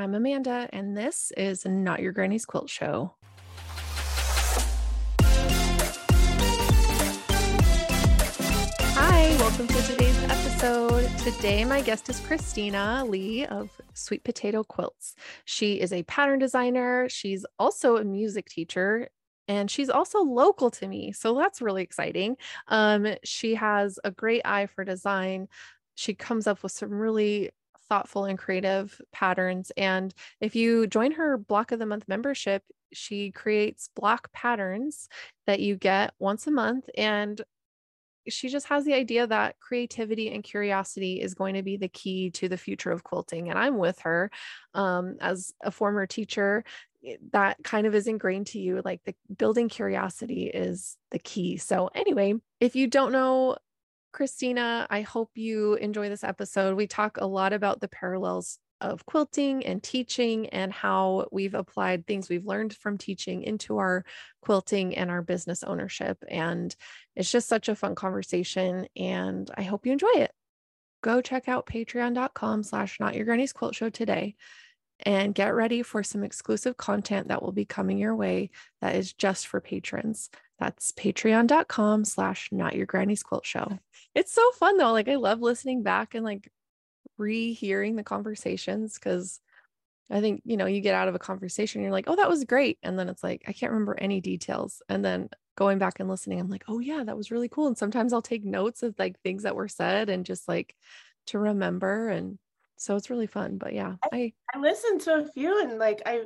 I'm Amanda, and this is Not Your Granny's Quilt Show. Hi, welcome to today's episode. Today, my guest is Christina Lee of Sweet Potato Quilts. She is a pattern designer, she's also a music teacher, and she's also local to me. So that's really exciting. Um, she has a great eye for design. She comes up with some really thoughtful and creative patterns. And if you join her block of the month membership, she creates block patterns that you get once a month. And she just has the idea that creativity and curiosity is going to be the key to the future of quilting. And I'm with her um, as a former teacher. Eh, that kind of is ingrained to you. Like the building curiosity is the key. So, anyway, if you don't know Christina, I hope you enjoy this episode. We talk a lot about the parallels of quilting and teaching and how we've applied things we've learned from teaching into our quilting and our business ownership. And it's just such a fun conversation. And I hope you enjoy it. Go check out patreon.com slash not your granny's quilt show today and get ready for some exclusive content that will be coming your way that is just for patrons. That's patreon.com slash not your granny's quilt show. It's so fun though. Like I love listening back and like rehearing the conversations because I think, you know, you get out of a conversation, you're like, oh, that was great. And then it's like, I can't remember any details. And then going back and listening, I'm like, oh, yeah, that was really cool. And sometimes I'll take notes of like things that were said and just like to remember. And so it's really fun. But yeah, I, I, I listened to a few and like I,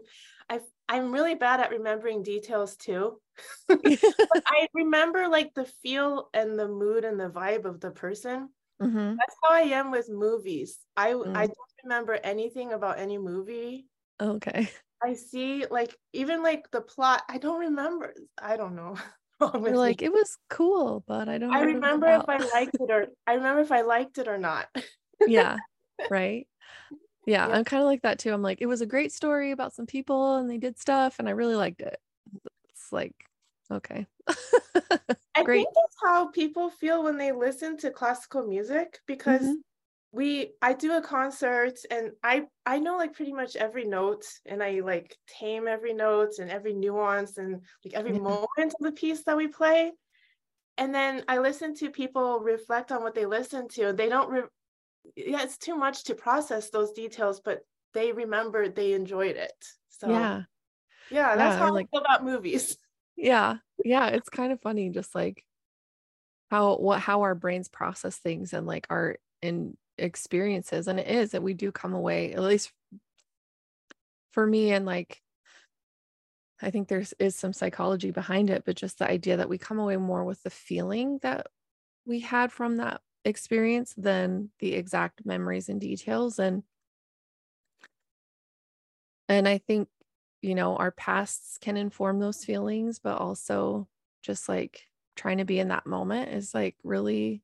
I, I'm really bad at remembering details too. I remember like the feel and the mood and the vibe of the person. Mm-hmm. That's how I am with movies. I mm. I don't remember anything about any movie. Okay. I see like even like the plot. I don't remember. I don't know. You're like it was cool, but I don't. I remember if I liked it or I remember if I liked it or not. yeah. Right. Yeah, yeah. I'm kind of like that too. I'm like, it was a great story about some people and they did stuff, and I really liked it. It's like, okay. I think that's how people feel when they listen to classical music because mm-hmm. we I do a concert and I I know like pretty much every note and I like tame every note and every nuance and like every yeah. moment of the piece that we play. And then I listen to people reflect on what they listen to. They don't re- yeah, it's too much to process those details, but they remembered they enjoyed it. So yeah. Yeah, that's yeah, how like, I feel about movies. Yeah. Yeah. It's kind of funny, just like how what how our brains process things and like our in experiences. And it is that we do come away, at least for me, and like I think there's is some psychology behind it, but just the idea that we come away more with the feeling that we had from that experience than the exact memories and details. And and I think you know, our pasts can inform those feelings, but also just like trying to be in that moment is like really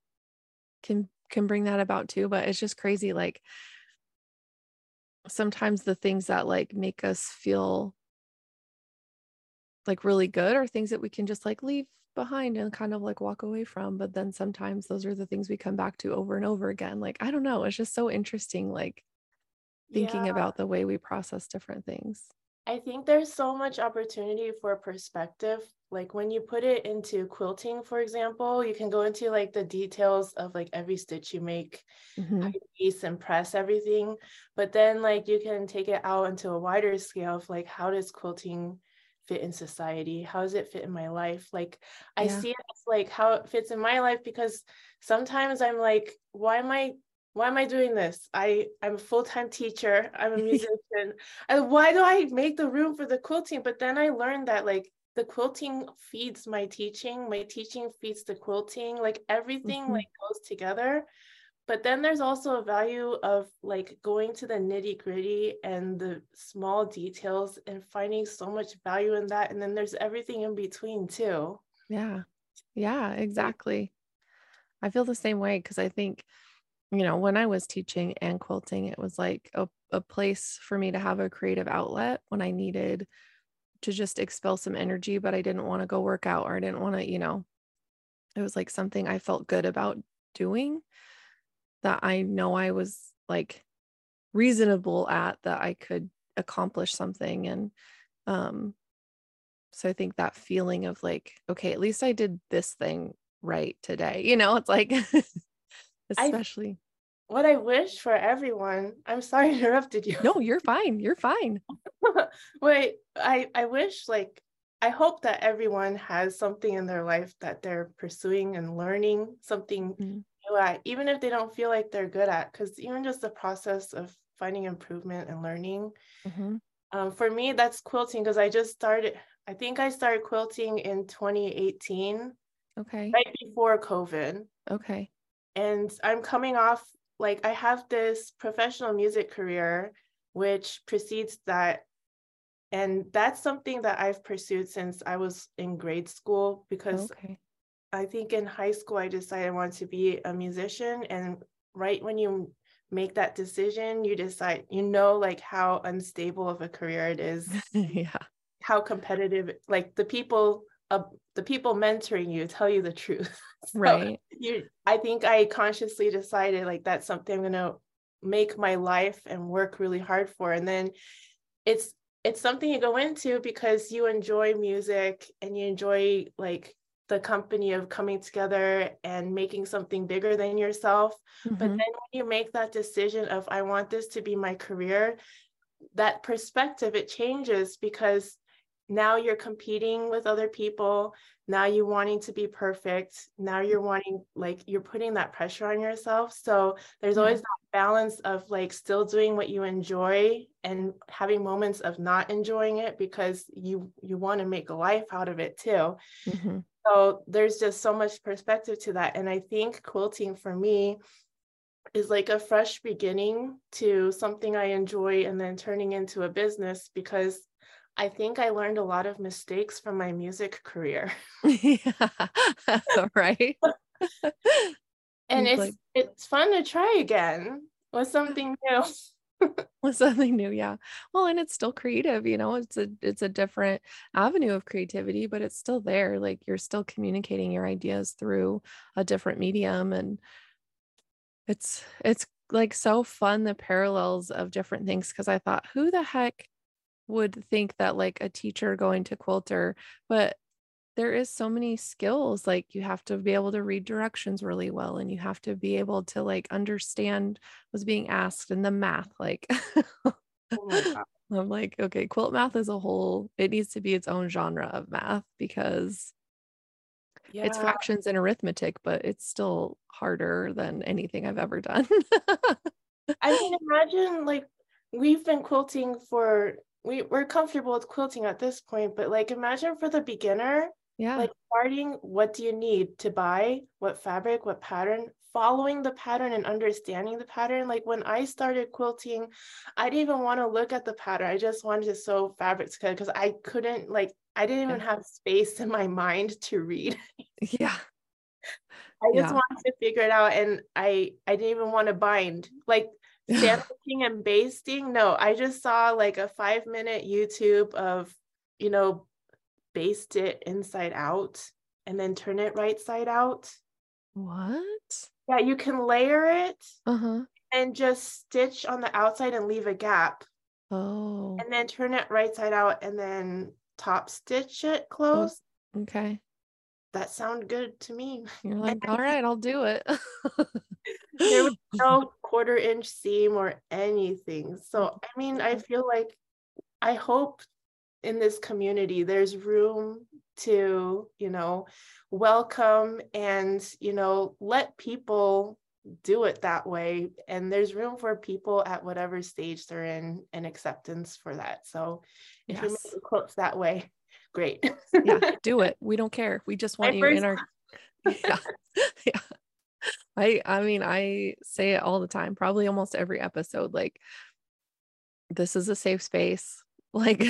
can can bring that about too. But it's just crazy. Like sometimes the things that like make us feel like really good are things that we can just like leave behind and kind of like walk away from but then sometimes those are the things we come back to over and over again like i don't know it's just so interesting like thinking yeah. about the way we process different things I think there's so much opportunity for perspective. Like when you put it into quilting, for example, you can go into like the details of like every stitch you make, mm-hmm. how you piece and press everything. But then like you can take it out into a wider scale of like how does quilting fit in society? How does it fit in my life? Like I yeah. see it as like how it fits in my life because sometimes I'm like, why am I why am I doing this? I, I'm a full-time teacher, I'm a musician. and why do I make the room for the quilting? But then I learned that like the quilting feeds my teaching, my teaching feeds the quilting, like everything mm-hmm. like goes together. But then there's also a value of like going to the nitty gritty and the small details and finding so much value in that. And then there's everything in between too. Yeah. Yeah, exactly. I feel the same way because I think you know, when I was teaching and quilting, it was like a, a place for me to have a creative outlet when I needed to just expel some energy, but I didn't want to go work out or I didn't want to, you know, it was like something I felt good about doing that I know I was like reasonable at that I could accomplish something and um so i think that feeling of like okay at least i did this thing right today you know it's like especially. I, what i wish for everyone i'm sorry I interrupted you. No you're fine you're fine. Wait i i wish like i hope that everyone has something in their life that they're pursuing and learning something mm-hmm. new at even if they don't feel like they're good at because even just the process of finding improvement and learning mm-hmm. um, for me that's quilting because i just started i think i started quilting in 2018 okay. right before covid. Okay and i'm coming off like i have this professional music career which precedes that. And that's something that i've pursued since i was in grade school because okay. i think in high school i decided i wanted to be a musician. And right when you make that decision you decide you know like how unstable of a career it is. Yeah. How competitive like the people uh, the people mentoring you tell you the truth. So right. you i think i consciously decided like that's something i'm going to make my life and work really hard for. And then it's it's something you go into because you enjoy music and you enjoy like the company of coming together and making something bigger than yourself. Mm-hmm. but then when you make that decision of i want this to be my career that perspective it changes because now you're competing with other people. Now you're wanting to be perfect. Now you're wanting like you're putting that pressure on yourself. So there's always that balance of like still doing what you enjoy and having moments of not enjoying it because you you want to make a life out of it too. Mm-hmm. so there's just so much perspective to that. And i think quilting for me is like a fresh beginning to something I enjoy and then turning into a business because I think I learned a lot of mistakes from my music career. yeah. right. and it's like, it's fun to try again with something new. with something new, yeah. Well, and it's still creative, you know. It's a it's a different avenue of creativity, but it's still there. Like you're still communicating your ideas through a different medium and it's it's like so fun the parallels of different things because I thought who the heck would think that like a teacher going to quilter, but there is so many skills like you have to be able to read directions really well and you have to be able to like understand what's being asked and the math like oh I'm like okay quilt math is a whole it needs to be its own genre of math because yeah. it's fractions and arithmetic but it's still harder than anything I've ever done I mean imagine like we've been quilting for we we're comfortable with quilting at this point, but like imagine for the beginner, yeah, like starting what do you need to buy, what fabric, what pattern, following the pattern and understanding the pattern. Like when I started quilting, I didn't even want to look at the pattern. I just wanted to sew fabrics because I couldn't like I didn't even have space in my mind to read. Yeah. I just yeah. wanted to figure it out and I I didn't even want to bind. Like sandwiching and basting? No i just saw like a five minute youtube of you know baste it inside out and then turn it right side out. What? Yeah you can layer it uh-huh. and just stitch on the outside and leave a gap. Oh. And then turn it right side out and then top stitch it close. oh, okay. That sound good to me. You're like, all right, I'll do it. there was no quarter inch seam or anything. So, mm-hmm. I mean, I feel like I hope in this community there's room to, you know, welcome and, you know, let people do it that way. And there's room for people at whatever stage they're in and acceptance for that. So, if yes. you make the quotes that way, great. yeah, do it. We don't care. We just want My you in our yeah. yeah. I I mean, I say it all the time, probably almost every episode like this is a safe space. Like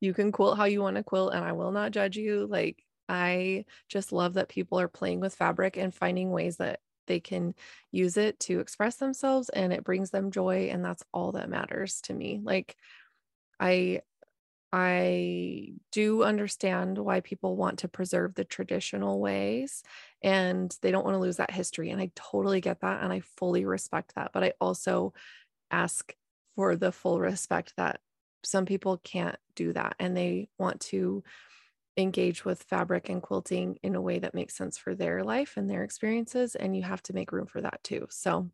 you can quilt how you want to quilt and I will not judge you. Like I just love that people are playing with fabric and finding ways that they can use it to express themselves and it brings them joy and that's all that matters to me. Like I I do understand why people want to preserve the traditional ways and they don't want to lose that history. And I totally get that. And I fully respect that. But I also ask for the full respect that some people can't do that and they want to engage with fabric and quilting in a way that makes sense for their life and their experiences and you have to make room for that too so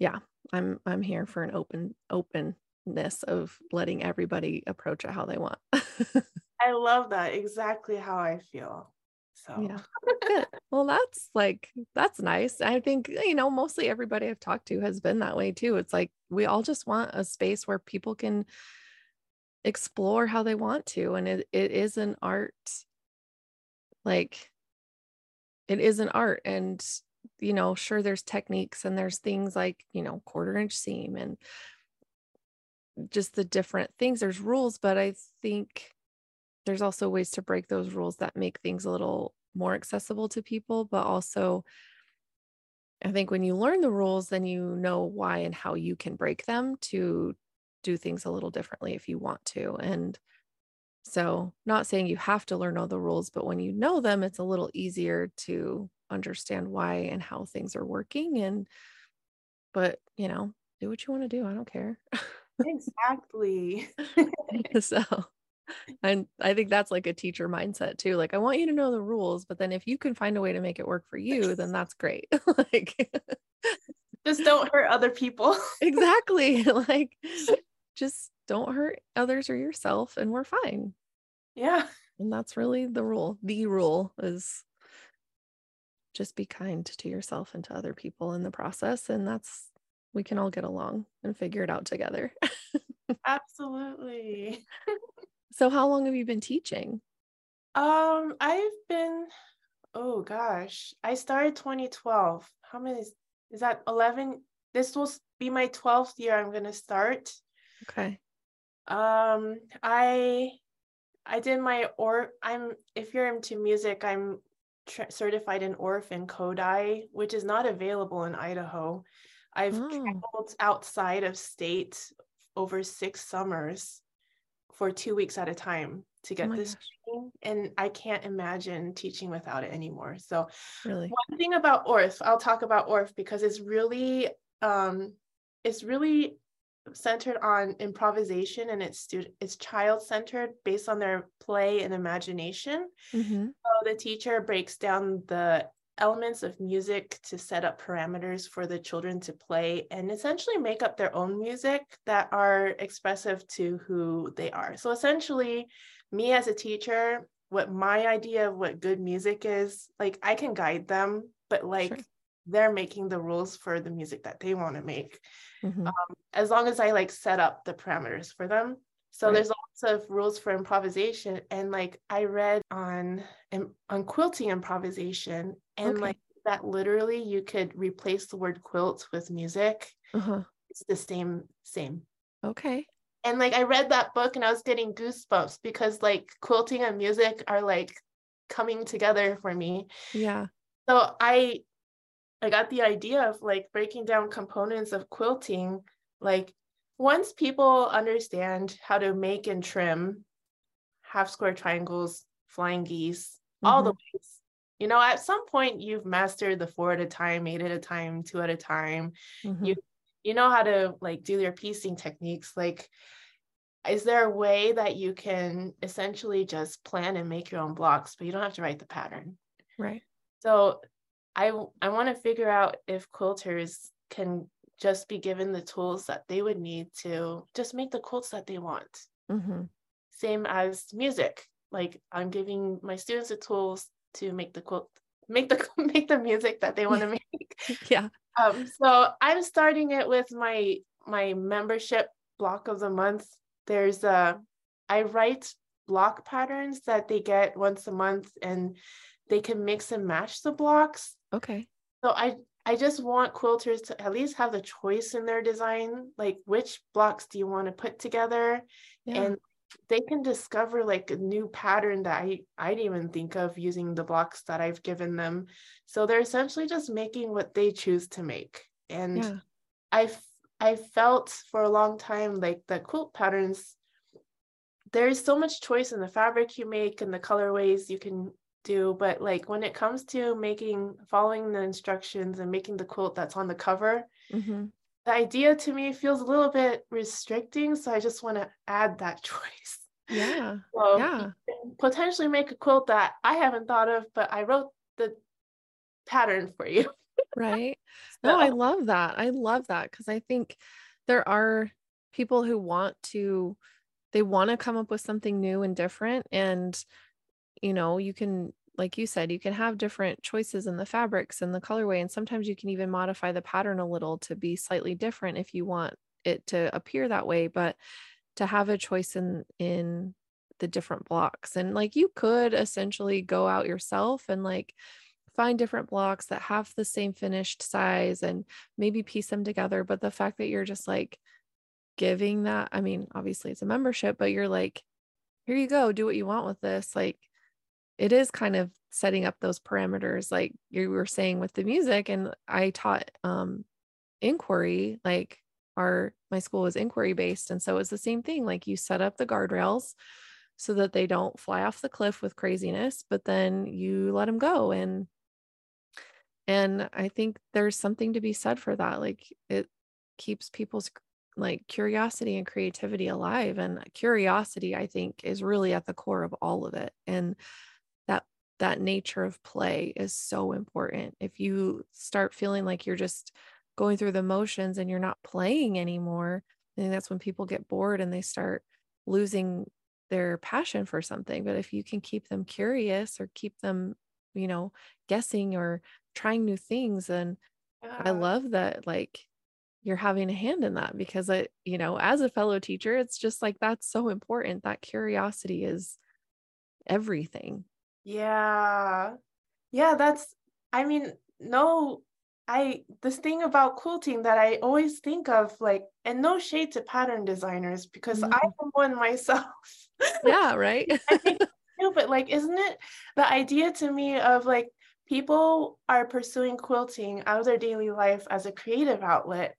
yeah i'm i'm here for an open, open openness of letting everybody approach it how they want. I love that exactly how i feel so. Yeah Good. well that's like that's nice. I think you know mostly everybody i've talked to has been that way too. It's like we all just want a space where people can explore how they want to and it, it is an art like it is an art and you know sure there's techniques and there's things like you know quarter inch seam and just the different things there's rules but i think there's also ways to break those rules that make things a little more accessible to people but also i think when you learn the rules then you know why and how you can break them to do things a little differently if you want to. And so, not saying you have to learn all the rules, but when you know them, it's a little easier to understand why and how things are working. And, but, you know, do what you want to do. I don't care. Exactly. so, and I think that's like a teacher mindset too. Like, I want you to know the rules, but then if you can find a way to make it work for you, then that's great. like, just don't hurt other people. exactly. Like, just don't hurt others or yourself and we're fine. Yeah. And that's really the rule. The rule is just be kind to yourself and to other people in the process. And that's, we can all get along and figure it out together. Absolutely. so, how long have you been teaching? Um, I've been, oh gosh, I started 2012. How many is, is that 11? This will be my 12th year I'm going to start. Okay. Um, I I did my or I'm if you're into music, I'm tr- certified in Orff and Kodály, which is not available in Idaho. I've oh. traveled outside of state over six summers for two weeks at a time to get oh this training, and I can't imagine teaching without it anymore. So, really, one thing about Orff, I'll talk about Orff because it's really um, it's really centered on improvisation and it's student it's child centered based on their play and imagination mm-hmm. so the teacher breaks down the elements of music to set up parameters for the children to play and essentially make up their own music that are expressive to who they are so essentially me as a teacher what my idea of what good music is like i can guide them but like sure. they're making the rules for the music that they want to make mm-hmm. um, as long as I like set up the parameters for them. So right. there's lots of rules for improvisation, and like I read on on quilting improvisation, and okay. like that literally you could replace the word quilt with music. Uh-huh. It's the same same. Okay. And like I read that book and I was getting goosebumps because like quilting and music are like coming together for me. Yeah. So I I got the idea of like breaking down components of quilting. Like once people understand how to make and trim half square triangles, flying geese, mm-hmm. all the mm-hmm. ways, you know, at some point you've mastered the four at a time, eight at a time, two at a time. Mm-hmm. You you know how to like do their piecing techniques. Like, is there a way that you can essentially just plan and make your own blocks, but you don't have to write the pattern? Right. So I I want to figure out if quilters can just be given the tools that they would need to just make the quilts that they want. Mm-hmm. Same as music. Like I'm giving my students the tools to make the quilt, make the make the music that they want to make. yeah. Um. So I'm starting it with my my membership block of the month. There's a I write block patterns that they get once a month and they can mix and match the blocks Okay. So I I just want quilters to at least have the choice in their design, like which blocks do you want to put together, yeah. and they can discover like a new pattern that I I didn't even think of using the blocks that I've given them. So they're essentially just making what they choose to make, and yeah. I've I felt for a long time like the quilt patterns. There is so much choice in the fabric you make and the colorways you can do but like when it comes to making following the instructions and making the quilt that's on the cover mm-hmm. the idea to me feels a little bit restricting. So I just want to add that choice. Yeah. So yeah. potentially make a quilt that I haven't thought of, but I wrote the pattern for you. right. No, I love that. I love that because I think there are people who want to they want to come up with something new and different and you know you can like you said you can have different choices in the fabrics and the colorway and sometimes you can even modify the pattern a little to be slightly different if you want it to appear that way but to have a choice in in the different blocks and like you could essentially go out yourself and like find different blocks that have the same finished size and maybe piece them together but the fact that you're just like giving that i mean obviously it's a membership but you're like here you go do what you want with this like it is kind of setting up those parameters like you were saying with the music and i taught um inquiry like our my school was inquiry based and so it's the same thing like you set up the guardrails so that they don't fly off the cliff with craziness but then you let them go and and i think there's something to be said for that like it keeps people's like curiosity and creativity alive and curiosity i think is really at the core of all of it and that nature of play is so important. If you start feeling like you're just going through the motions and you're not playing anymore i think that's when people get bored and they start losing their passion for something. But if you can keep them curious or keep them you know guessing or trying new things and yeah. i love that like you're having a hand in that because it you know as a fellow teacher it's just like that's so important. That curiosity is everything yeah yeah that's i mean no i this thing about quilting that i always think of like and no shade to pattern designers because mm-hmm. i am one myself yeah right I think, but like isn't it the idea to me of like people are pursuing quilting out of their daily life as a creative outlet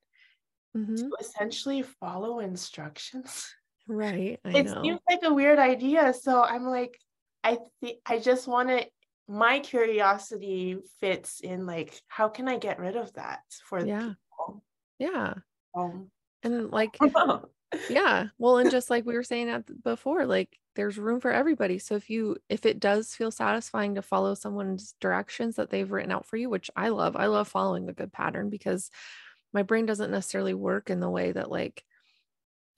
mm-hmm. to essentially follow instructions. Right. I it know. seems like a weird idea. So I'm like, I think I just want to my curiosity fits in like how can I get rid of that for yeah. people? Yeah. Um, and like yeah. Well, and just like we were saying at before, like there's room for everybody. So if you if it does feel satisfying to follow someone's directions that they've written out for you, which I love. I love following a good pattern because my brain doesn't necessarily work in the way that like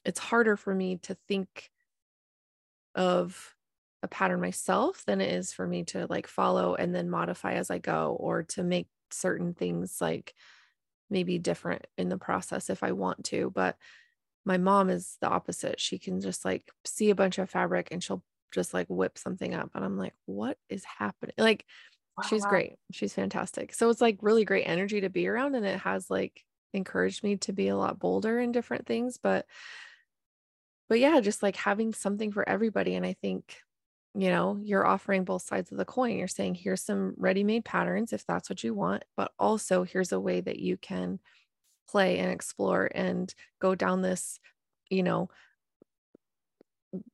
it's harder for me to think of a pattern myself than it is for me to like follow and then modify as I go or to make certain things like maybe different in the process if I want to. But my mom is the opposite. She can just like see a bunch of fabric and she'll just like whip something up. And I'm like, what is happening? Like, wow. she's great. She's fantastic. So it's like really great energy to be around. And it has like encouraged me to be a lot bolder in different things but but yeah just like having something for everybody and i think you know you're offering both sides of the coin. You're saying here's some ready-made patterns if that's what you want but also here's a way that you can play and explore and go down this you know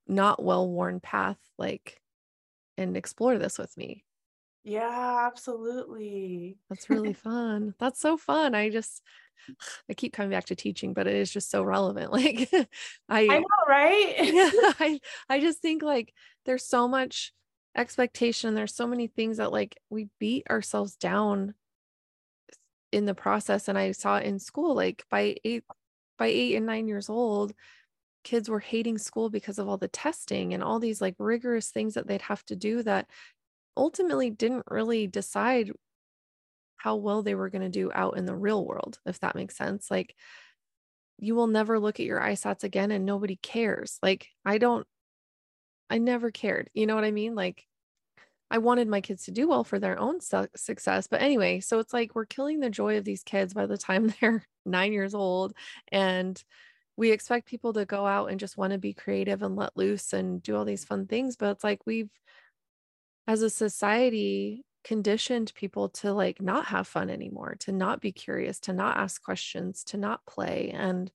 not well worn path like and explore this with me. Yeah absolutely. That's really fun. That's so fun. I just I keep coming back to teaching, but it is just so relevant. Like I I know, right? yeah, I I just think like there's so much expectation. There's so many things that like we beat ourselves down in the process. And I saw it in school, like by eight by eight and nine years old, kids were hating school because of all the testing and all these like rigorous things that they'd have to do that ultimately didn't really decide how well they were going to do out in the real world, if that makes sense. Like, you will never look at your ISATs again and nobody cares. Like, I don't, I never cared. You know what I mean? Like, I wanted my kids to do well for their own su- success. But anyway, so it's like we're killing the joy of these kids by the time they're nine years old. And we expect people to go out and just want to be creative and let loose and do all these fun things. But it's like we've, as a society, conditioned people to like not have fun anymore, to not be curious, to not ask questions, to not play. And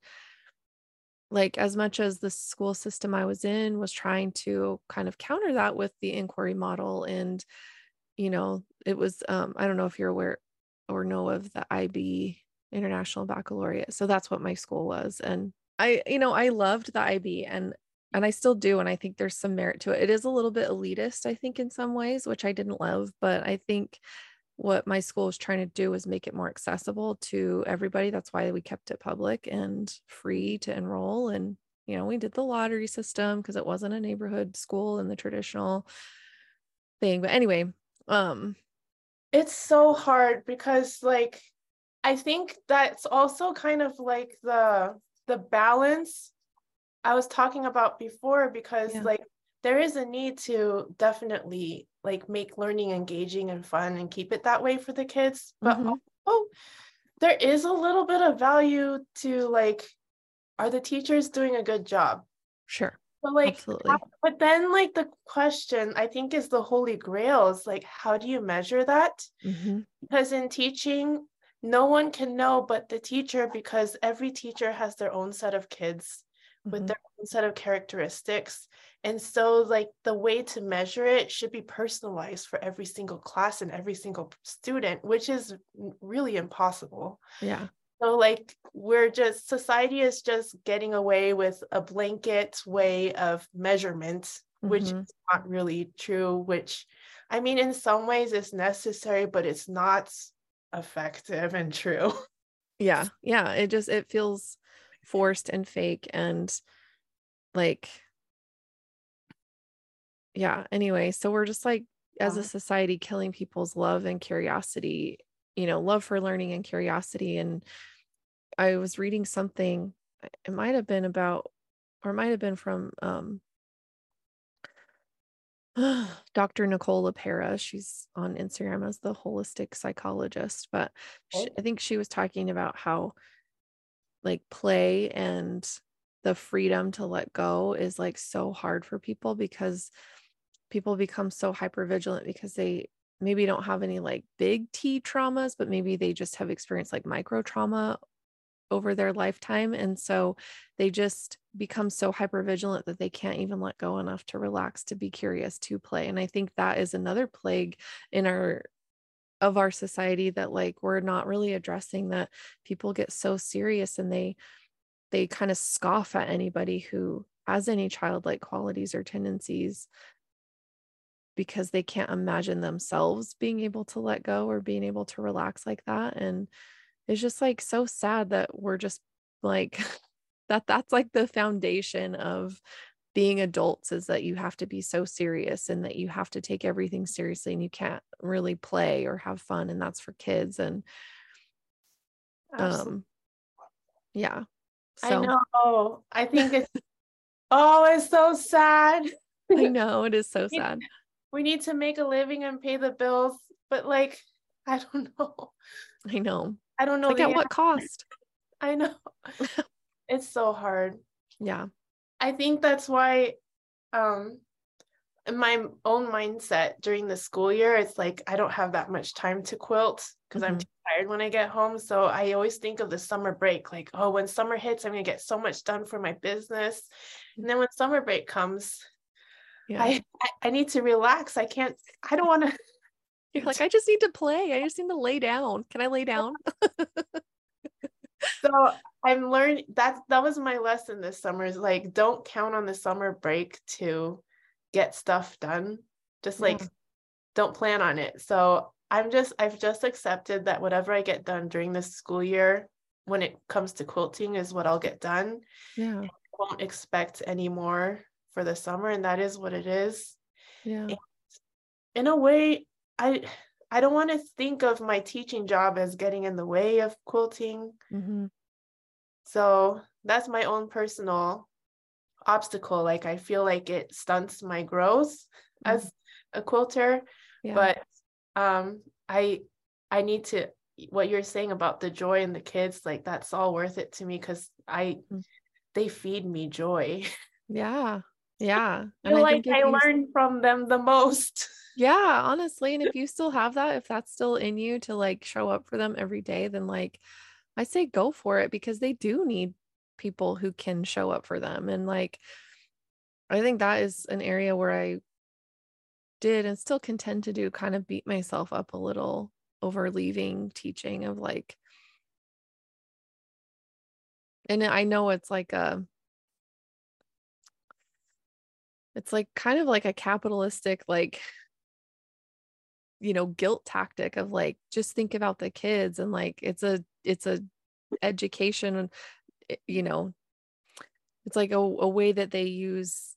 like as much as the school system I was in was trying to kind of counter that with the inquiry model and you know, it was um I don't know if you're aware or know of the IB international baccalaureate. So that's what my school was. And I, you know, I loved the IB and and I still do. And I think there's some merit to it. It is a little bit elitist, I think, in some ways, which I didn't love, but I think what my school was trying to do was make it more accessible to everybody. That's why we kept it public and free to enroll. And, you know, we did the lottery system because it wasn't a neighborhood school in the traditional thing. But anyway, um, it's so hard because like I think that's also kind of like the the balance I was talking about before because yeah. like there is a need to definitely like make learning engaging and fun and keep it that way for the kids but mm-hmm. also there is a little bit of value to like are the teachers doing a good job sure but like how, but then like the question i think is the holy grail is like how do you measure that mm-hmm. because in teaching no one can know but the teacher because every teacher has their own set of kids mm-hmm. with their own set of characteristics. And so like the way to measure it should be personalized for every single class and every single student which is really impossible. Yeah. So like we're just society is just getting away with a blanket way of measurement mm-hmm. which is not really true which i mean in some ways it's necessary but it's not effective and true. Yeah. Yeah. It just it feels forced and fake and like yeah anyway so we're just like as a society killing people's love and curiosity you know love for learning and curiosity and i was reading something it might have been about or might have been from um Dr. Nicole LePera. She's on Instagram as the holistic psychologist, but she, oh. I think she was talking about how like play and the freedom to let go is like so hard for people because people become so hyper vigilant because they maybe don't have any like big T traumas, but maybe they just have experienced like micro trauma over their lifetime. And so they just become so hyper vigilant that they can't even let go enough to relax, to be curious, to play. And I think that is another plague in our of our society that like we're not really addressing that people get so serious and they they kind of scoff at anybody who has any childlike qualities or tendencies because they can't imagine themselves being able to let go or being able to relax like that and it's just like so sad that we're just like that that's like the foundation of being adults is that you have to be so serious and that you have to take everything seriously and you can't really play or have fun and that's for kids and um yeah so. i know. I think it's oh it's so sad. I know it is so sad. we need to make a living and pay the bills but like i don't know. I know. I don't know like at what cost? I know. It's so hard. Yeah i think that's why um in my own mindset during the school year it's like i don't have that much time to quilt because mm-hmm. i'm too tired when i get home so i always think of the summer break like oh when summer hits i'm going to get so much done for my business and then when summer break comes yeah. I, I need to relax. I can't, I don't want to. You're like, I just need to play. I just need to lay down. Can I lay down? so I'm learning that that was my lesson this summer is like, don't count on the summer break to get stuff done. Just like, yeah. don't plan on it. So I'm just, I've just accepted that whatever I get done during this school year, when it comes to quilting, is what I'll get done. Yeah. I won't expect any more for the summer and that is what it is yeah and in a way i i don't want to think of my teaching job as getting in the way of quilting mm-hmm. so that's my own personal obstacle like i feel like it stunts my growth mm-hmm. as a quilter yeah. but um i i need to what you're saying about the joy in the kids like that's all worth it to me because i mm-hmm. they feed me joy yeah yeah. I feel like I learned from them the most. Yeah, honestly. And if you still have that, if that's still in you to like show up for them every day, then like I say go for it because they do need people who can show up for them. And like I think that is an area where I did and still contend to do kind of beat myself up a little over leaving teaching of like and I know it's like a it's like kind of like a capitalistic like you know guilt tactic of like just think about the kids and like it's a it's a education eh, you know it's like a, a way that they use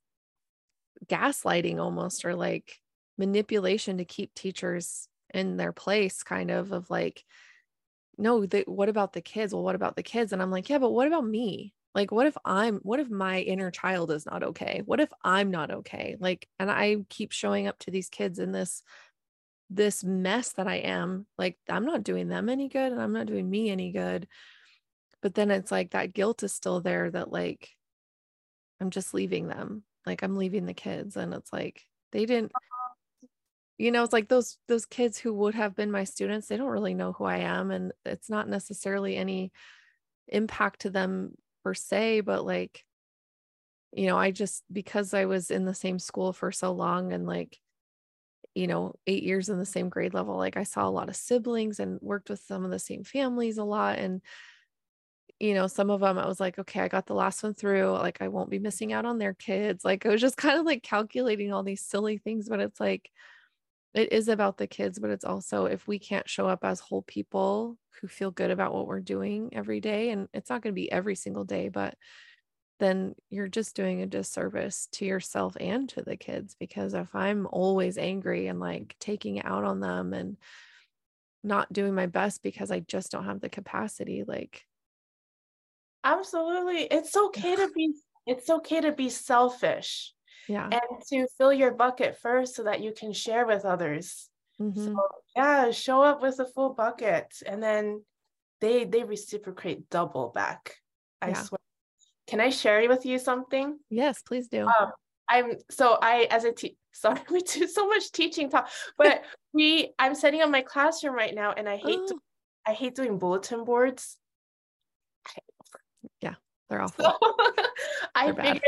gaslighting almost or like manipulation to keep teachers in their place kind of of like no what about the kids? Well what about the kids? And i'm like yeah but what about me? Like what if i'm what if my inner child is not okay? What if i'm not okay? Like and i keep showing up to these kids in this this mess that i am like i'm not doing them any good and i'm not doing me any good. But then it's like that guilt is still there that like i'm just leaving them like i'm leaving the kids. And it's like they didn't you know it's like those those kids who would have been my students they don't really know who i am. And it's not necessarily any impact to them per se but like you know i just because i was in the same school for so long and like you know 8 years in the same grade level like i saw a lot of siblings and worked with some of the same families a lot and you know some of them i was like okay i got the last one through like i won't be missing out on their kids. Like i was just kind of like calculating all these silly things but it's like it is about the kids, but it's also if we can't show up as whole people who feel good about what we're doing every day, and it's not going to be every single day, but then you're just doing a disservice to yourself and to the kids. Because if I'm always angry and like taking it out on them and not doing my best because I just don't have the capacity, like, absolutely, it's okay to be it's okay to be selfish yeah and to fill your bucket first so that you can share with others mm-hmm. so yeah show up with a full bucket and then they they reciprocate double back i yeah. swear can i share with you something yes please do um, i'm so i as a te- sorry we do so much teaching talk but we i'm setting up my classroom right now and i hate oh. i hate doing bulletin boards yeah they're awful so, i figured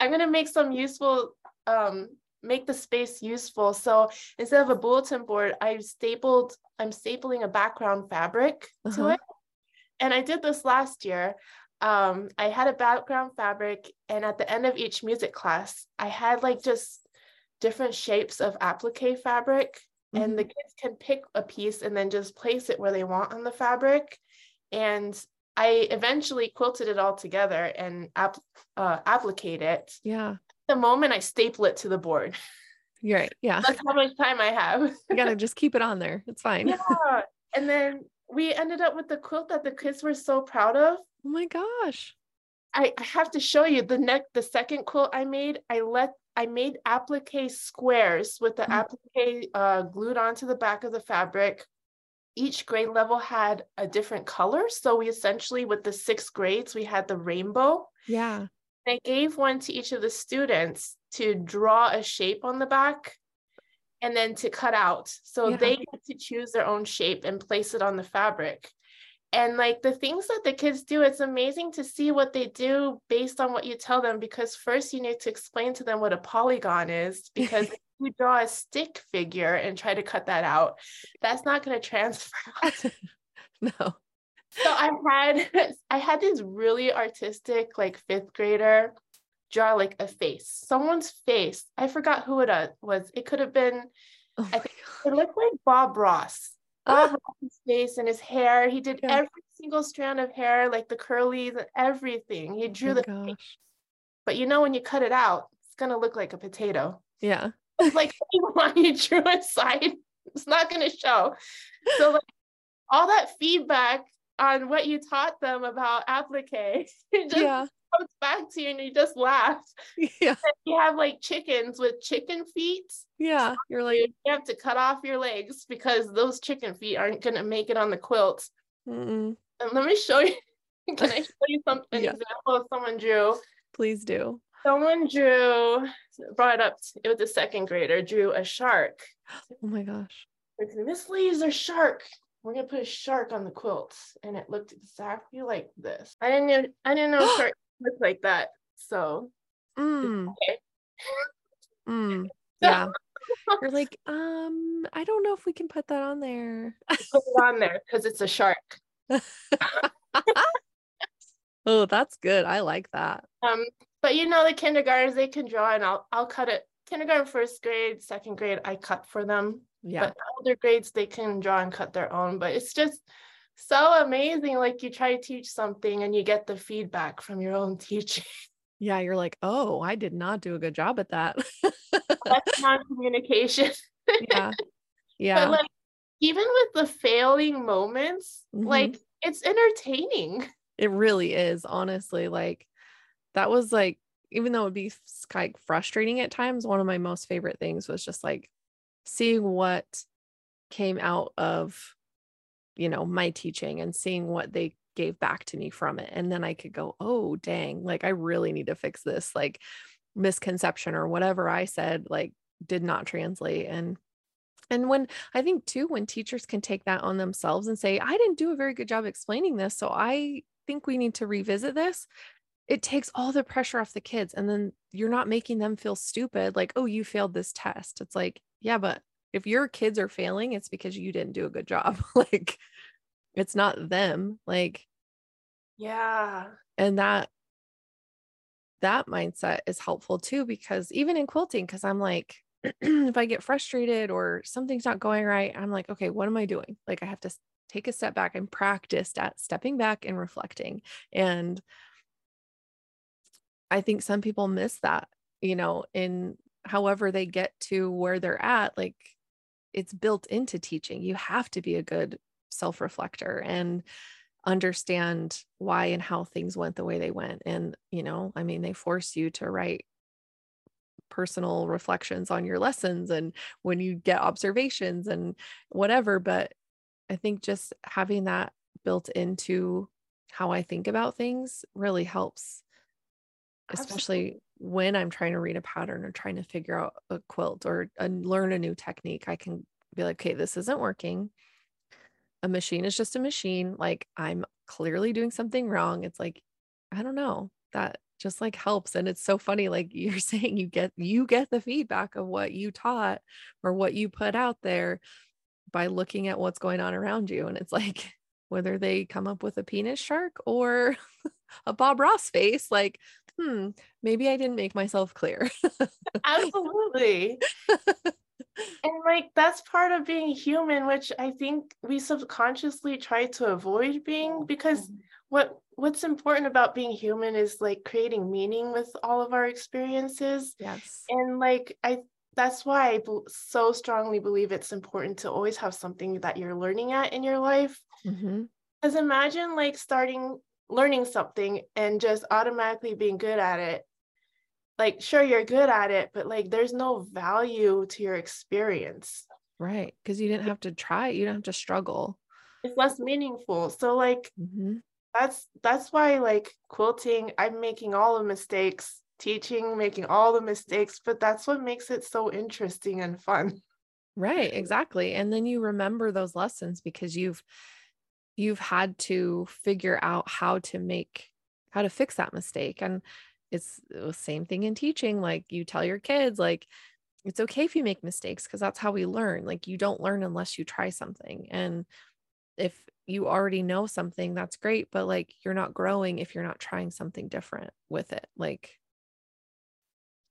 I'm gonna make some useful um make the space useful. So instead of a bulletin board, I've stapled, I'm stapling a background fabric uh-huh. to it. And I did this last year. Um, I had a background fabric, and at the end of each music class, I had like just different shapes of applique fabric. Mm-hmm. And the mm-hmm. kids can pick a piece and then just place it where they want on the fabric. And I eventually quilted it all together and app, uh, appliqued it. Yeah. The moment I staple it to the board. You're right. Yeah. That's how much time I have. you gotta just keep it on there. It's fine. Yeah. And then we ended up with the quilt that the kids were so proud of. Oh my gosh. I, I have to show you the next the second quilt I made. I let I made applique squares with the mm-hmm. applique uh, glued onto the back of the fabric each grade level had a different color. So we essentially, with the six grades, we had the rainbow. Yeah. I gave one to each of the students to draw a shape on the back and then to cut out. So yeah. they get to choose their own shape and place it on the fabric. And like the things that the kids do, it's amazing to see what they do based on what you tell them. Because first, you need to explain to them what a polygon is, because if you draw a stick figure and try to cut that out, that's not going to transfer. no. So I had I had this really artistic like fifth grader draw like a face, someone's face. I forgot who it uh, was. It could have been. Oh I think it looked like Bob Ross. Ah. Ross's face and his hair. He did yeah. every single strand of hair, like the curlies and everything. He drew oh the. Gosh. But you know when you cut it out, it's gonna look like a potato. Yeah. It's like when you drew a side, it's not going to show. So like all that feedback on what you taught them about applique, it just yeah. comes back to you and you just laugh. Yeah. And you have like chickens with chicken feet. Yeah. You're like you have to cut off your legs because those chicken feet aren't going to make it on the quilt. Mm-mm. And let me show you. Can I show you something? yeah. example of someone drew? Please do someone drew, brought up, it was a second grader, drew a shark. Oh my gosh. Miss Lee's a shark. We're gonna put a shark on the quilt. And it looked exactly like this. I didn't know I didn't know shark looked like that. So mm. okay. mm. Yeah. You're like, um, I don't know if we can put that on there. put it on there because it's a shark. oh, that's good. I like that. Um, but you know, the kindergartners they can draw, and I'll I'll cut it. Kindergarten, first grade, second grade, I cut for them. Yeah. But older grades, they can draw and cut their own. But it's just so amazing. Like you try to teach something and you get the feedback from your own teaching. Yeah, you're like, oh, I did not do a good job at that. That's non-communication. yeah. Yeah. But like even with the failing moments, mm-hmm. like it's entertaining. It really is, honestly. Like that was like, even though it would be like frustrating at times, one of my most favorite things was just like seeing what came out of, you know, my teaching and seeing what they gave back to me from it. And then I could go, oh, dang, like I really need to fix this. Like misconception or whatever I said, like did not translate. And and when I think too, when teachers can take that on themselves and say, I didn't do a very good job explaining this. So I think we need to revisit this. It takes all the pressure off the kids. And then you're not making them feel stupid, like, oh, you failed this test. It's like, yeah, but if your kids are failing, it's because you didn't do a good job. like, it's not them. Like, yeah. And that, that mindset is helpful too, because even in quilting, because I'm like, if I get frustrated or something's not going right, I'm like, okay, what am I doing? Like, I have to take a step back and practice at stepping back and reflecting. And I think some people miss that, you know, in however they get to where they're at, like it's built into teaching. You have to be a good self reflector and understand why and how things went the way they went. And, you know, I mean, they force you to write personal reflections on your lessons and when you get observations and whatever. But I think just having that built into how I think about things really helps, especially when I'm trying to read a pattern or trying to figure out a quilt or uh, learn a new technique. I can be like, okay, this isn't working. A machine is just a machine. Like I'm clearly doing something wrong. It's like, I don't know that just like helps and it's so funny like you're saying you get you get the feedback of what you taught or what you put out there by looking at what's going on around you and it's like whether they come up with a penis shark or a bob ross face like hmm maybe i didn't make myself clear absolutely and like that's part of being human which i think we subconsciously try to avoid being because mm-hmm. what what's important about being human is like creating meaning with all of our experiences. Yes. And like I that's why I so strongly believe it's important to always have something that you're learning at in your life. Mm-hmm. Because imagine like starting learning something and just automatically being good at it. Like, sure, you're good at it, but like there's no value to your experience. Right. Because you didn't have to try, you don't have to struggle. It's less meaningful. So, like, mm-hmm that's that's why like quilting i'm making all the mistakes teaching making all the mistakes but that's what makes it so interesting and fun right exactly and then you remember those lessons because you've you've had to figure out how to make how to fix that mistake and it's the same thing in teaching like you tell your kids like it's okay if you make mistakes because that's how we learn like you don't learn unless you try something and if you already know something, that's great, but like you're not growing if you're not trying something different with it. Like,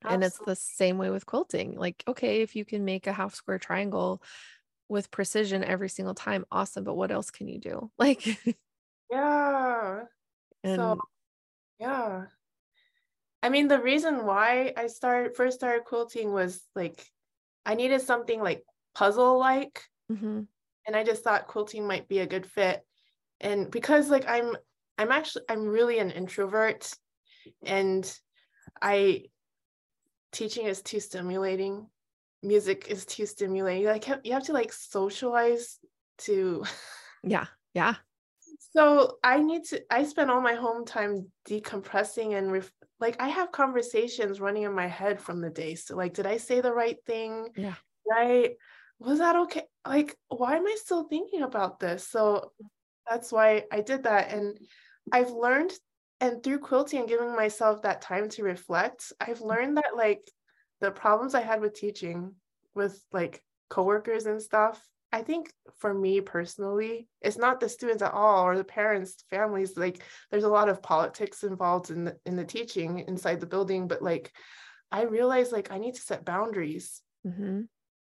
Absolutely. and it's the same way with quilting. Like, okay, if you can make a half square triangle with precision every single time, awesome. But what else can you do? Like, yeah. And so, yeah. I mean, the reason why I started first started quilting was like I needed something like puzzle like. Mm-hmm and I just thought quilting might be a good fit. And because like I'm I'm actually I'm really an introvert and I teaching is too stimulating. Music is too stimulating. Like you have to like socialize to Yeah. Yeah. So I need to I spend all my home time decompressing and ref, like I have conversations running in my head from the day. So like did I say the right thing? Yeah. Right was that okay? Like, why am I still thinking about this? So that's why I did that. And I've learned, and through quilting and giving myself that time to reflect, I've learned that like the problems I had with teaching with like coworkers and stuff, I think for me personally, it's not the students at all or the parents, families. Like there's a lot of politics involved in the in the teaching inside the building, but like I realized like I need to set boundaries. Mm-hmm.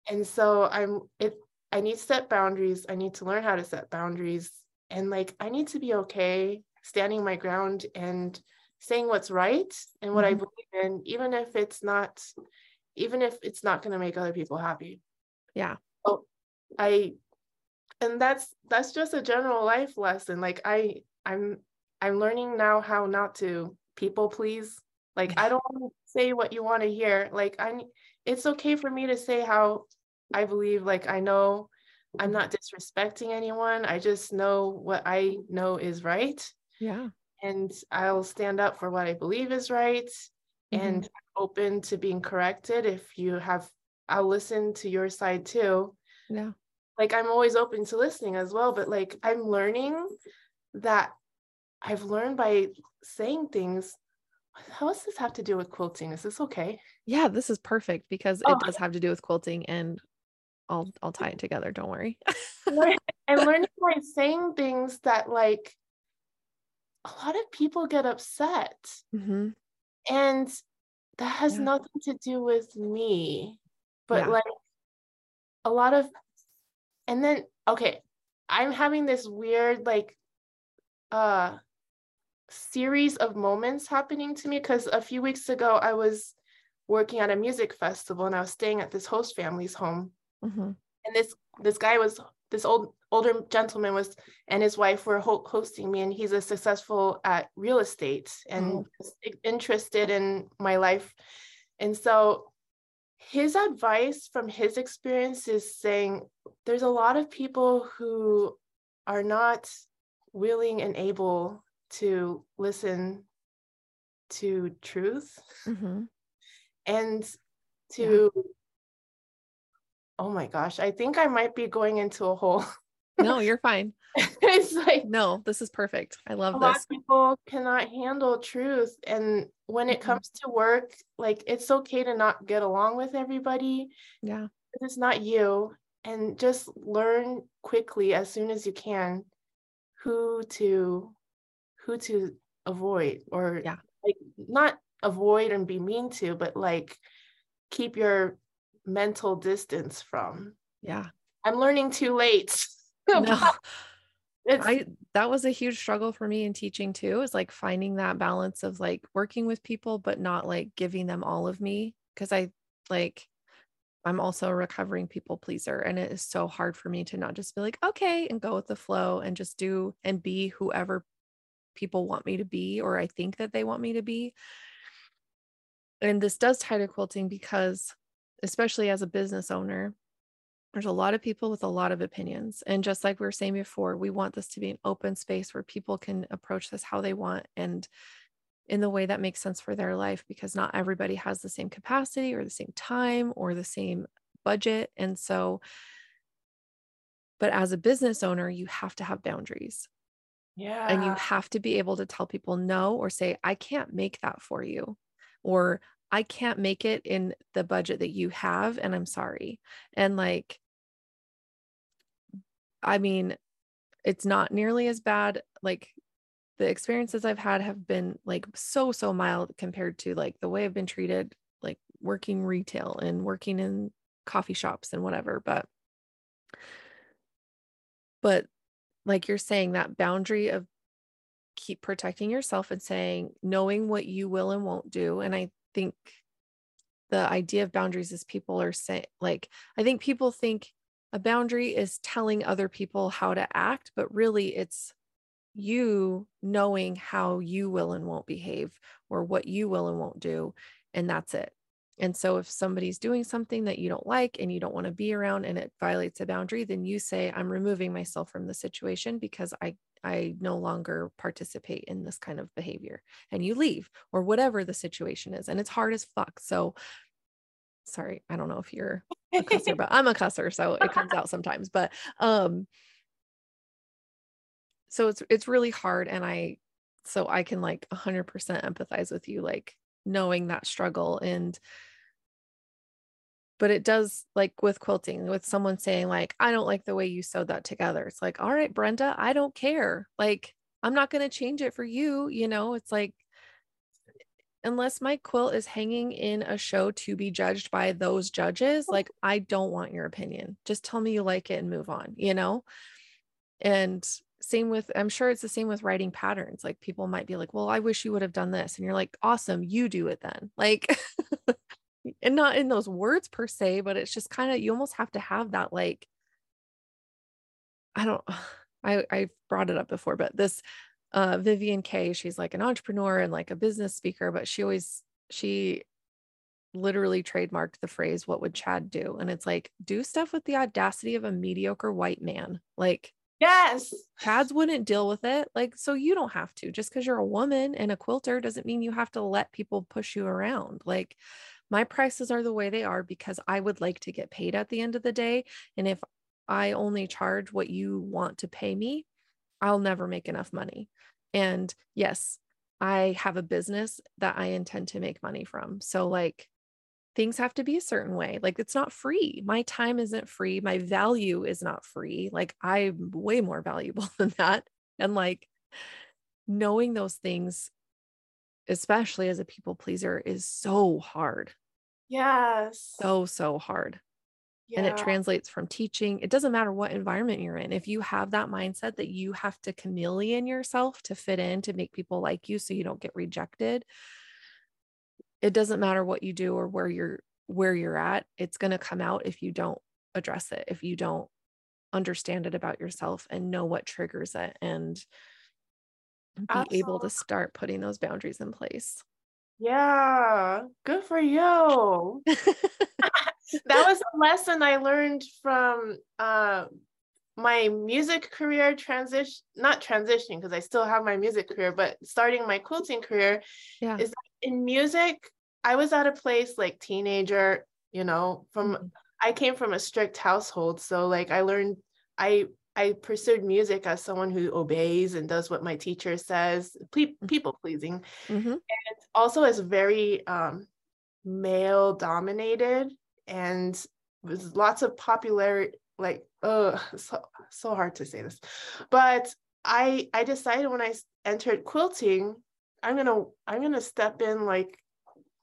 And so I'm it I need to set boundaries. I need to learn how to set boundaries. And like I need to be okay standing my ground and saying what's right and what mm-hmm. I believe in, even if it's not, even if it's not going to make other people happy. Yeah. Oh, I, and that's that's just a general life lesson. Like I, I'm I'm learning now how not to people please. Like I don't say what you want to hear. Like I, it's okay for me to say how I believe. Like I know I'm not disrespecting anyone. I just know what I know is right. Yeah and I'll stand up for what I believe is right mm-hmm. and open to being corrected if you have I'll listen to your side too. Yeah. Like I'm always open to listening as well, but like I'm learning that I've learned by saying things how does this have to do with quilting? Is this okay? Yeah, this is perfect because oh. it does have to do with quilting and I'll I'll tie it together, don't worry. I'm learning by saying things that like a lot of people get upset. Mm-hmm. And that has yeah. nothing to do with me. But yeah. like a lot of, and then, okay, I'm having this weird, like, uh, series of moments happening to me because a few weeks ago I was working at a music festival and I was staying at this host family's home. Mm-hmm. And this this guy was this old older gentleman was and his wife were ho- hosting me and he's a successful at real estate and oh. interested in my life and so his advice from his experience is saying there's a lot of people who are not willing and able to listen to truth mm-hmm. and to yeah. oh my gosh i think i might be going into a whole no, you're fine. it's like no, this is perfect. I love this. a this. lot of people cannot handle truth, and when it mm-hmm. comes to work, like it's okay to not get along with everybody. Yeah, it's not you, and just learn quickly as soon as you can who to who to avoid or yeah, like not avoid and be mean to, but like keep your mental distance from. Yeah. I'm learning too late. no. I that was a huge struggle for me in teaching too, is like finding that balance of like working with people but not like giving them all of me because I like I'm also a recovering people pleaser and it is so hard for me to not just be like okay and go with the flow and just do and be whoever people want me to be or I think that they want me to be. And this does tie to quilting because especially as a business owner, there's a lot of people with a lot of opinions. And just like we were saying before, we want this to be an open space where people can approach this how they want and in the way that makes sense for their life because not everybody has the same capacity or the same time or the same budget. And so, but as a business owner, you have to have boundaries. Yeah. And you have to be able to tell people no or say, I can't make that for you. Or I can't make it in the budget that you have, and I'm sorry. And like, I mean, it's not nearly as bad. Like, the experiences I've had have been like so, so mild compared to like the way I've been treated, like working retail and working in coffee shops and whatever. But, but like you're saying, that boundary of keep protecting yourself and saying, knowing what you will and won't do. And I think the idea of boundaries is people are saying like i think people think a boundary is telling other people how to act but really it's you knowing how you will and won't behave or what you will and won't do and that's it and so if somebody's doing something that you don't like and you don't want to be around and it violates a boundary then you say i'm removing myself from the situation because i I no longer participate in this kind of behavior and you leave or whatever the situation is. And it's hard as fuck. So sorry, I don't know if you're a cusser, but I'm a cusser, so it comes out sometimes. But um so it's it's really hard and I so I can like 100% empathize with you like knowing that struggle and but it does like with quilting with someone saying like i don't like the way you sewed that together. It's like all right brenda i don't care. Like i'm not going to change it for you you know? It's like unless my quilt is hanging in a show to be judged by those judges oh. like i don't want your opinion. Just tell me you like it and move on you know? And same with i'm sure it's the same with writing patterns. Like people might be like well i wish you would have done this. And you're like awesome you do it then. Like and not in those words per se, but it's just kind of you almost have to have that like I don't I I brought it up before, but this uh Vivian Kaye, she's like an entrepreneur and like a business speaker, but she always she literally trademarked the phrase what would Chad do? And it's like do stuff with the audacity of a mediocre white man. Like Yes. Chads wouldn't deal with it. Like, so you don't have to. Just because you're a woman and a quilter doesn't mean you have to let people push you around. Like, my prices are the way they are because I would like to get paid at the end of the day. And if I only charge what you want to pay me, I'll never make enough money. And yes, I have a business that I intend to make money from. So, like, things have to be a certain way. Like, it's not free. My time isn't free. My value is not free. Like, I'm way more valuable than that. And, like, knowing those things especially as a people pleaser, is so hard. Yes. So, so hard. Yeah. And it translates from teaching. It doesn't matter what environment you're in. If you have that mindset that you have to chameleon yourself to fit in, to make people like you so you don't get rejected, it doesn't matter what you do or where you're where you're at. It's going to come out if you don't address it, if you don't understand it about yourself and know what triggers it and be Absolutely. able to start putting those boundaries in place. Yeah, good for you. that was a lesson I learned from uh, my music career transition, not transitioning because I still have my music career, but starting my quilting career yeah. is in music. I was at a place like teenager, you know, from mm-hmm. I came from a strict household. So like I learned I I pursued music as someone who obeys and does what my teacher says, ple- mm-hmm. people pleasing, mm-hmm. and also is very um, male dominated and with lots of popularity. Like, oh, so so hard to say this, but I I decided when I entered quilting, I'm gonna I'm gonna step in like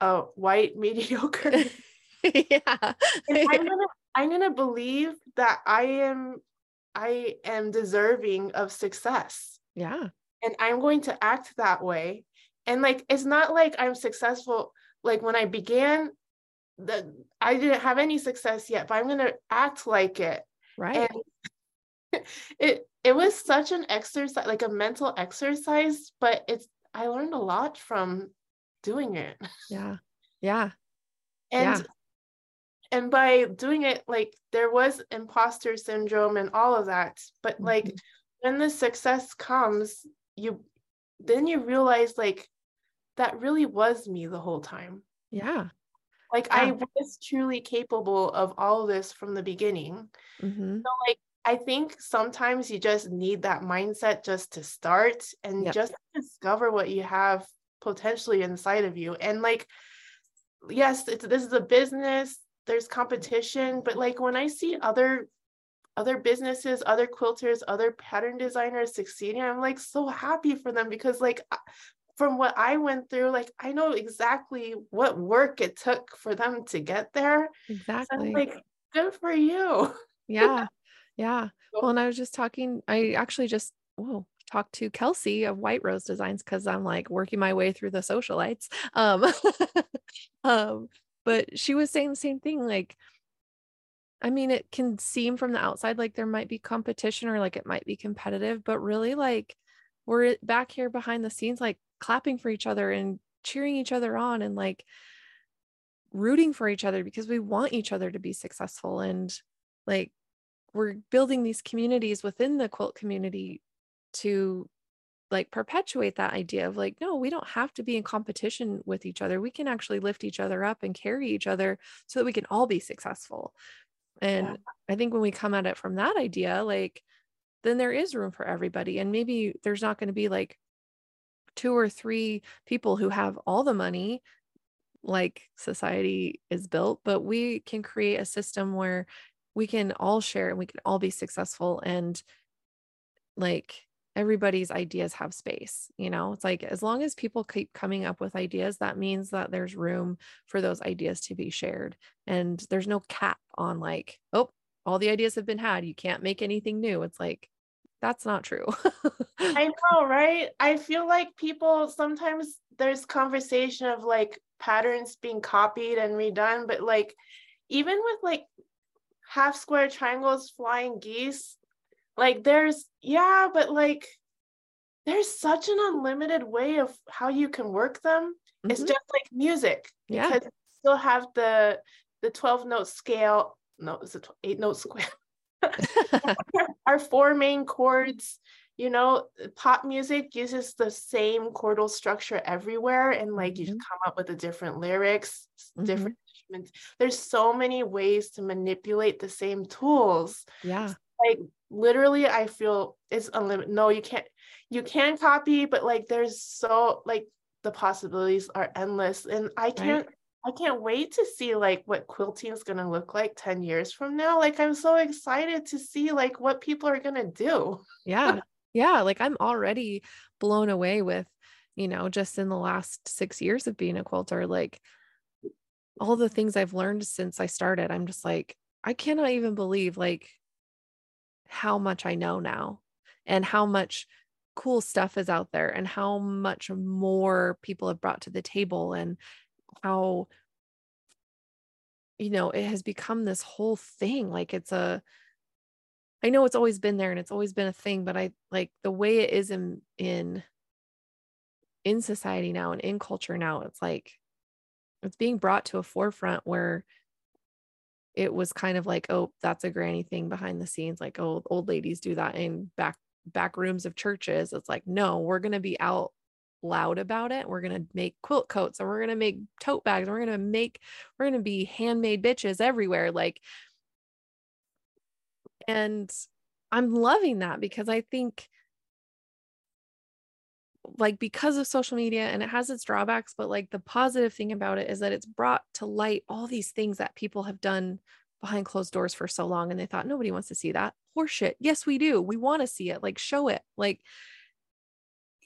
a white mediocre. yeah, and I'm gonna I'm gonna believe that I am I am deserving of success. Yeah. And I'm going to act that way. And like, it's not like I'm successful. Like when I began, the I didn't have any success yet, but I'm going to act like it. Right. And it it was such an exercise, like a mental exercise, but it's I learned a lot from doing it. Yeah. Yeah. And yeah and by doing it like there was imposter syndrome and all of that but like mm-hmm. when the success comes you then you realize like that really was me the whole time yeah like yeah. i was truly capable of all of this from the beginning mm-hmm. so like i think sometimes you just need that mindset just to start and yep. just discover what you have potentially inside of you and like yes it's this is a business there's competition but like when i see other other businesses other quilters other pattern designers succeeding i'm like so happy for them because like from what i went through like i know exactly what work it took for them to get there. Exactly. so like good for you. Yeah. Yeah. Well and i was just talking i actually just whoa talked to Kelsey of White Rose Designs because I'm like working my way through the Sewcialites. Um, um, but she was saying the same thing like I mean, it can seem from the outside like there might be competition or like it might be competitive, but really, like, we're back here behind the scenes, like clapping for each other and cheering each other on and like rooting for each other because we want each other to be successful. And like, we're building these communities within the quilt community to like perpetuate that idea of like no we don't have to be in competition with each other we can actually lift each other up and carry each other so that we can all be successful and yeah. i think when we come at it from that idea like then there is room for everybody and maybe there's not going to be like two or three people who have all the money like society is built, but we can create a system where we can all share and we can all be successful and like everybody's ideas have space you know? It's like as long as people keep coming up with ideas that means that there's room for those ideas to be shared and there's no cap on like oh all the ideas have been had you can't make anything new. It's like that's not true. I know right? I feel like people sometimes there's conversation of like patterns being copied and redone but like even with like half square triangles flying geese like there's yeah but like there's such an unlimited way of how you can work them mm-hmm. it's just like music yeah. because you still have the the 12 note scale no it's a eight note square our four main chords you know pop music uses the same chordal structure everywhere and like mm-hmm. you come up with the different lyrics mm-hmm. different instruments there's so many ways to manipulate the same tools yeah like literally i feel it's unlimited no you can't you can copy but like there's so like the possibilities are endless and i can't right. I can't wait to see like what quilting is going to look like 10 years from now. Like I'm so excited to see like what people are going to do. Yeah. Yeah, like I'm already blown away with, you know, just in the last 6 years of being a quilter like all the things I've learned since I started. I'm just like I cannot even believe like how much I know now and how much cool stuff is out there and how much more people have brought to the table and how you know it has become this whole thing. Like it's a I know it's always been there and it's always been a thing but I like the way it is in in in society now and in culture now it's like it's being brought to a forefront where it was kind of like, oh, that's a granny thing behind the scenes. Like, oh, old ladies do that in back back rooms of churches. It's like, no, we're gonna be out loud about it. We're gonna make quilt coats and we're gonna make tote bags. and we're gonna make, we're gonna be handmade bitches everywhere. Like, and I'm loving that because I think like because of social media and it has its drawbacks but like the positive thing about it is that it's brought to light all these things that people have done behind closed doors for so long and they thought nobody wants to see that. Horseshit. Yes we do. We want to see it. Like show it. Like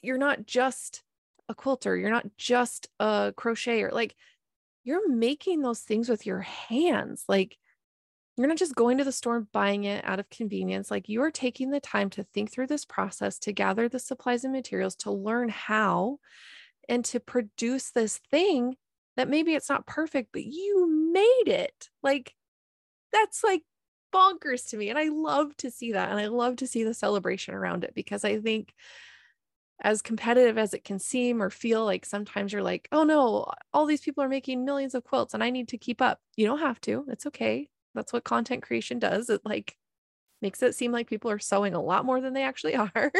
you're not just a quilter. You're not just a crocheter like you're making those things with your hands. Like you're not just going to the store and buying it out of convenience. Like you are taking the time to think through this process, to gather the supplies and materials, to learn how, and to produce this thing that maybe it's not perfect, but you made it. Like that's like bonkers to me. And I love to see that. And I love to see the celebration around it because I think as competitive as it can seem or feel like sometimes you're like, oh no, all these people are making millions of quilts and I need to keep up. You don't have to. It's okay. That's what content creation does. It like makes it seem like people are sewing a lot more than they actually are.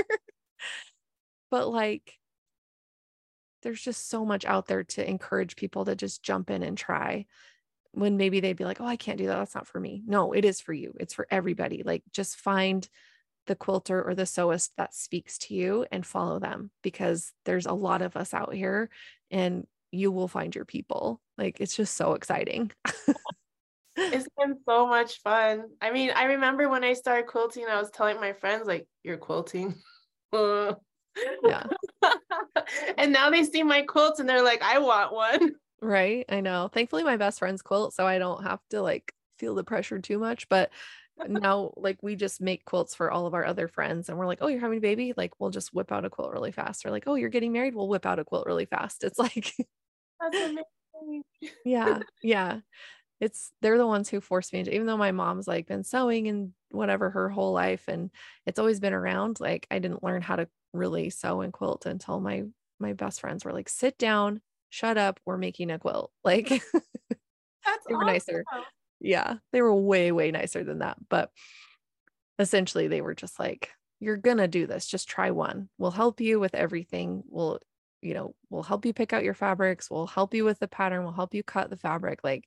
but like there's just so much out there to encourage people to just jump in and try when maybe they'd be like, "Oh, I can't do that. That's not for me." No, it is for you. It's for everybody. Like just find the quilter or the sewist that speaks to you and follow them because there's a lot of us out here and you will find your people. Like it's just so exciting. it's been so much fun. I mean, I remember when I started quilting, I was telling my friends, like, you're quilting. yeah. and now they see my quilts and they're like, I want one. Right. I know. Thankfully, my best friends quilt, so I don't have to like feel the pressure too much. But now, like, we just make quilts for all of our other friends, and we're like, oh, you're having a baby? Like, we'll just whip out a quilt really fast. Or like, oh, you're getting married? We'll whip out a quilt really fast. It's like, that's amazing. yeah. Yeah it's they're the ones who forced me into even though my mom's like been sewing and whatever her whole life and it's always been around like I didn't learn how to really sew and quilt until my my best friends were like sit down shut up we're making a quilt. Like that's they were awesome. nicer. yeah they were way way nicer than that but essentially they were just like you're gonna do this just try one. We'll help you with everything. We'll you know we'll help you pick out your fabrics. We'll help you with the pattern. We'll help you cut the fabric. Like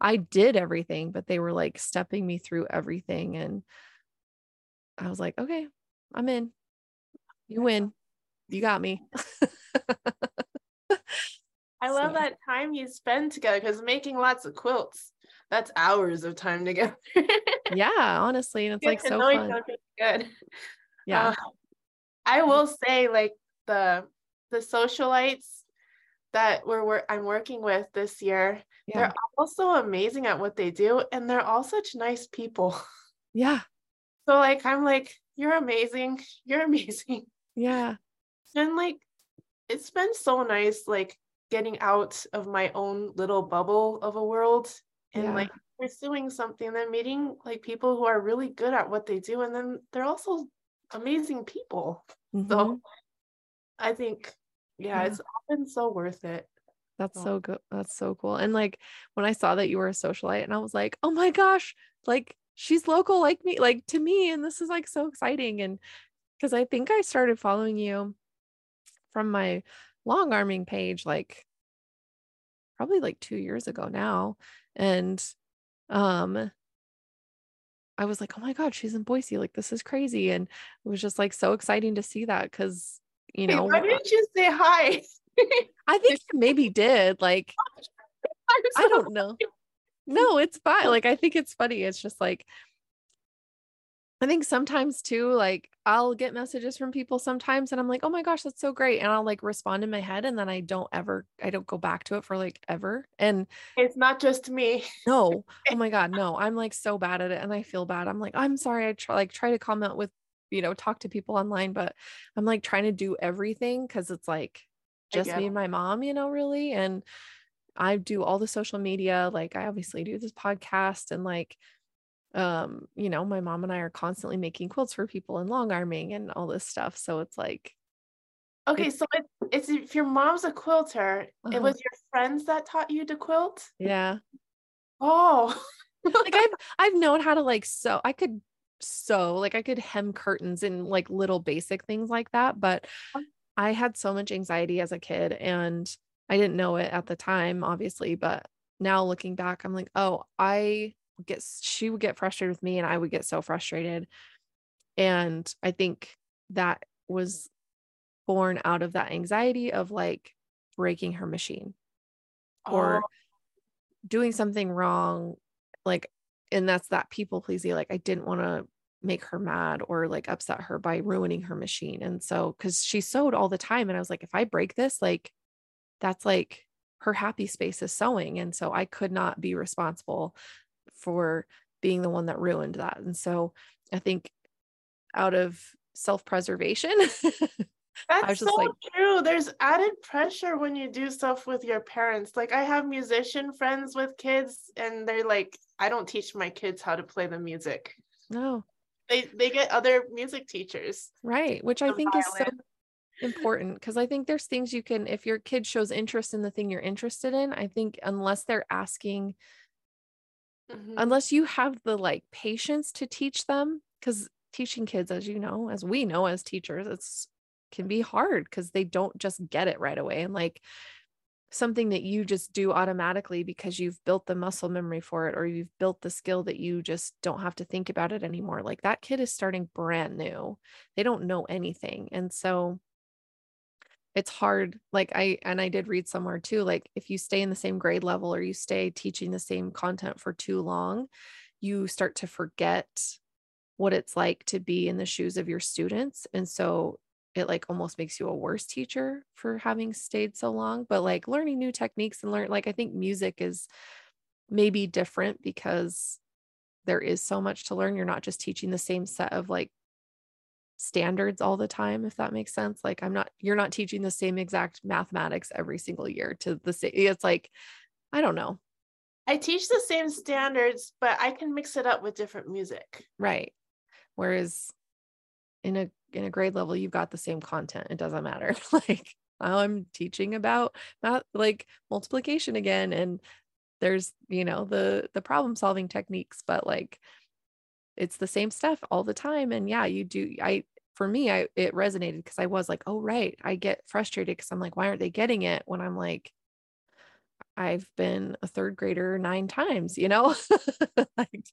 I did everything, but they were like stepping me through everything. And I was like, okay, I'm in. You win. You got me. I love so. that time you spend together because making lots of quilts, that's hours of time together. yeah, honestly. And it's like so fun. Good. Yeah. Uh, I will say like the the Sewcialites that we're, we're I'm working with this year, yeah. they're also amazing at what they do and they're all such nice people. Yeah. So like I'm like, you're amazing. You're amazing. Yeah. And like it's been so nice like getting out of my own little bubble of a world and yeah. like pursuing something and then meeting like people who are really good at what they do and then they're also amazing people mm-hmm. so i think yeah, yeah, it's been so worth it that's so good that's so cool and like when i saw that you were a Sewcialite and i was like oh my gosh like she's local like me like to me and this is like so exciting and because i think i started following you from my long arming page like probably like two years ago now and um I was like, oh my God, she's in Boise. Like, this is crazy. And it was just like so exciting to see that because, you know, why didn't you say hi? I think maybe did. Like, I don't know. No, it's fine. Like, I think it's funny. It's just like, I think sometimes too, like I'll get messages from people sometimes and I'm like, oh my gosh, that's so great. And I'll like respond in my head and then I don't ever, I don't go back to it for like ever. And it's not just me. no. Oh my God. No, I'm like so bad at it and I feel bad. I'm like, I'm sorry. I try like try to comment with, you know, talk to people online, but I'm like trying to do everything because it's like just me and my mom, you know, really. And I do all the social media. Like I obviously do this podcast and like um you know my mom and i are constantly making quilts for people and long arming and all this stuff so it's like okay it's, so it, it's if your mom's a quilter uh-huh. it was your friends that taught you to quilt yeah oh like i've i've known how to like sew i could sew like i could hem curtains and like little basic things like that but i had so much anxiety as a kid and i didn't know it at the time obviously but now looking back i'm like oh i get she would get frustrated with me and I would get so frustrated. And I think that was born out of that anxiety of like breaking her machine or oh. doing something wrong like and that's that people pleasing like I didn't want to make her mad or like upset her by ruining her machine. And so cuz she sewed all the time and I was like if I break this like that's like her happy space is sewing and so I could not be responsible for being the one that ruined that. And so I think out of self-preservation, That's so like, true. There's added pressure when you do stuff with your parents. Like I have musician friends with kids and they're like, I don't teach my kids how to play the music. No. They they get other music teachers. Right, which I think violin. is so important because I think there's things you can if your kid shows interest in the thing you're interested in, I think unless they're asking mm-hmm. unless you have the like patience to teach them because teaching kids as you know as we know as teachers it's can be hard because they don't just get it right away and like something that you just do automatically because you've built the muscle memory for it or you've built the skill that you just don't have to think about it anymore like that kid is starting brand new. They don't know anything and so it's hard like i and i did read somewhere too like if you stay in the same grade level or you stay teaching the same content for too long you start to forget what it's like to be in the shoes of your students and so it like almost makes you a worse teacher for having stayed so long but like learning new techniques and learn like i think music is maybe different because there is so much to learn. You're not just teaching the same set of like standards all the time if that makes sense. Like i'm not you're not teaching the same exact mathematics every single year to the same it's like i don't know. I teach the same standards but i can mix it up with different music. Right. Whereas in a in a grade level you've got the same content. It doesn't matter. Like i'm teaching about math like multiplication again and there's you know the the problem solving techniques but like it's the same stuff all the time. And yeah you do i for me i it resonated because i was like oh right i get frustrated because i'm like why aren't they getting it? When i'm like i've been a third grader nine times you know? Like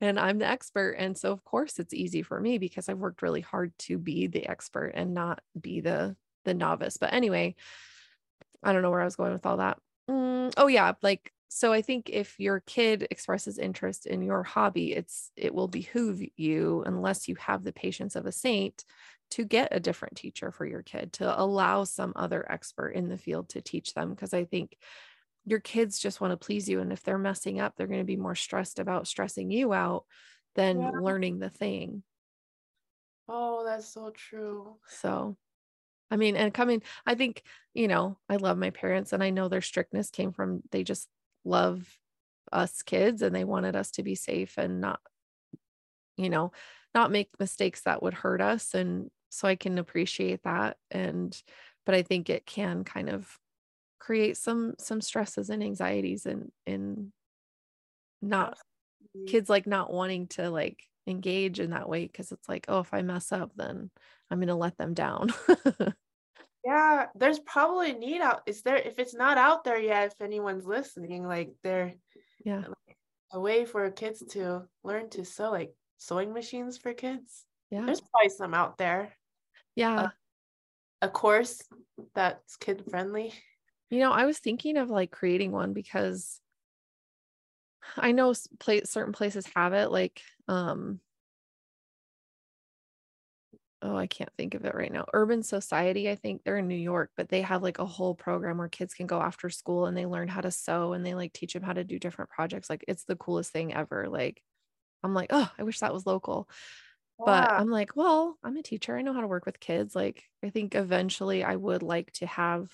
and i'm the expert and so of course it's easy for me because i've worked really hard to be the expert and not be the the novice but anyway I don't know where I was going with all that. Mm, oh yeah, like so I think if your kid expresses interest in your hobby, it's it will behoove you unless you have the patience of a saint to get a different teacher for your kid to allow some other expert in the field to teach them because I think your kids just want to please you and if they're messing up they're going to be more stressed about stressing you out than yeah. learning the thing. Oh, that's so true. So I mean, and coming, I think, you know, I love my parents and I know their strictness came from they just love us kids and they wanted us to be safe and not, you know, not make mistakes that would hurt us. And so I can appreciate that. And, but I think it can kind of create some, some stresses and anxieties and, in not kids like not wanting to like engage in that way because it's like, oh, if I mess up, then I'm going to let them down. yeah, there's probably need out. Is there if it's not out there yet? If anyone's listening, like there, yeah, like, a way for kids to learn to sew, like sewing machines for kids. Yeah, there's probably some out there. Uh, yeah, a course that's kid friendly. You know, I was thinking of like creating one because I know place certain places have it like um oh, I can't think of it right now. Urban Society, I think they're in New York, but they have like a whole program where kids can go after school and they learn how to sew and they like teach them how to do different projects. Like it's the coolest thing ever. Like I'm like, oh, I wish that was local. But I'm like, well, I'm a teacher. I know how to work with kids. Like I think eventually I would like to have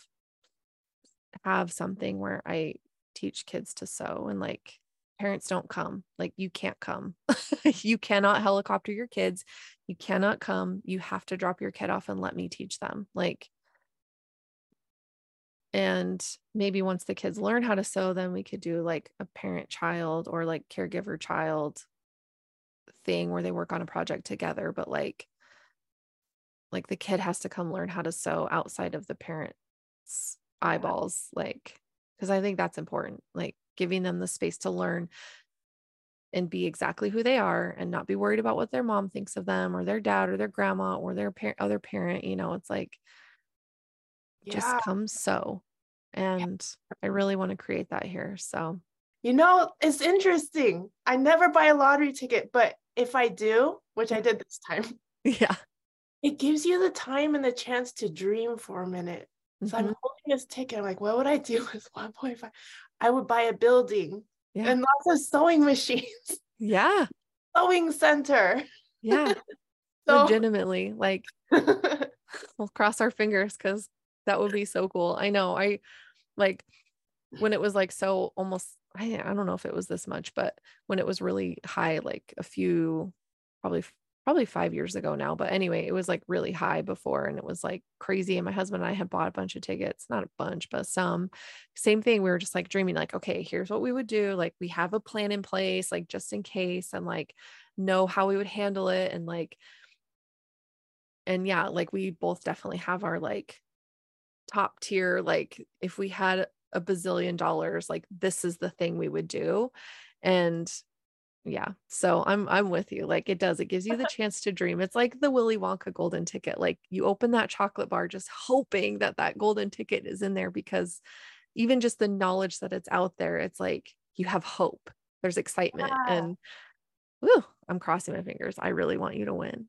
have something where I teach kids to sew and like parents don't come like you can't come. You cannot helicopter your kids. You cannot come. You have to drop your kid off and let me teach them like and maybe once the kids learn how to sew then we could do like a parent child or like caregiver child thing where they work on a project together but like like the kid has to come learn how to sew outside of the parents eyeballs like because i think that's important like giving them the space to learn and be exactly who they are and not be worried about what their mom thinks of them or their dad or their grandma or their par- other parent you know it's like yeah. just come so and i really want to create that here so. You know it's interesting. I never buy a lottery ticket but if i do which i mm. did this time yeah. It gives you the time and the chance to dream for a minute so mm-hmm. i'm holding this ticket i'm like what would i do with 1.5 I would buy a building yeah. and lots of sewing machines. Yeah. Sewing center. Yeah. so, Legitimately. Like we'll cross our fingers because that would be so cool. I know. I like when it was like so almost I, I don't know if it was this much, but when it was really high, like a few probably probably five years ago now. But anyway, it was like really high before and it was like crazy. And my husband and I had bought a bunch of tickets, not a bunch, but some. Same thing. We were just like dreaming, like, okay, here's what we would do. Like, we have a plan in place, like, just in case, and like know how we would handle it. And like, and yeah, like, we both definitely have our like top tier, like, if we had a bazillion dollars, like, this is the thing we would do. And yeah so i'm i'm with you like it does it gives you the chance to dream it's like the willy wonka golden ticket like you open that chocolate bar just hoping that that golden ticket is in there because even just the knowledge that it's out there it's like you have hope there's excitement yeah. and whew, i'm crossing my fingers i really want you to win.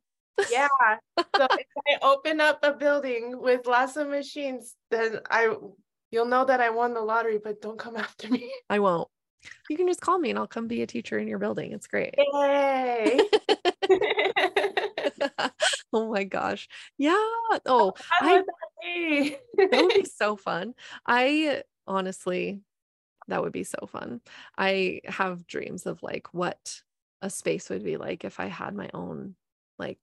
Yeah so if i open up a building with lots of machines then i you'll know that i won the lottery but don't come after me. I won't you can just call me and I'll come be a teacher in your building. It's great. Yay. oh my gosh. Yeah. Oh, oh I, that, that would be so fun. I honestly, that would be so fun. I have dreams of like what a space would be like if I had my own like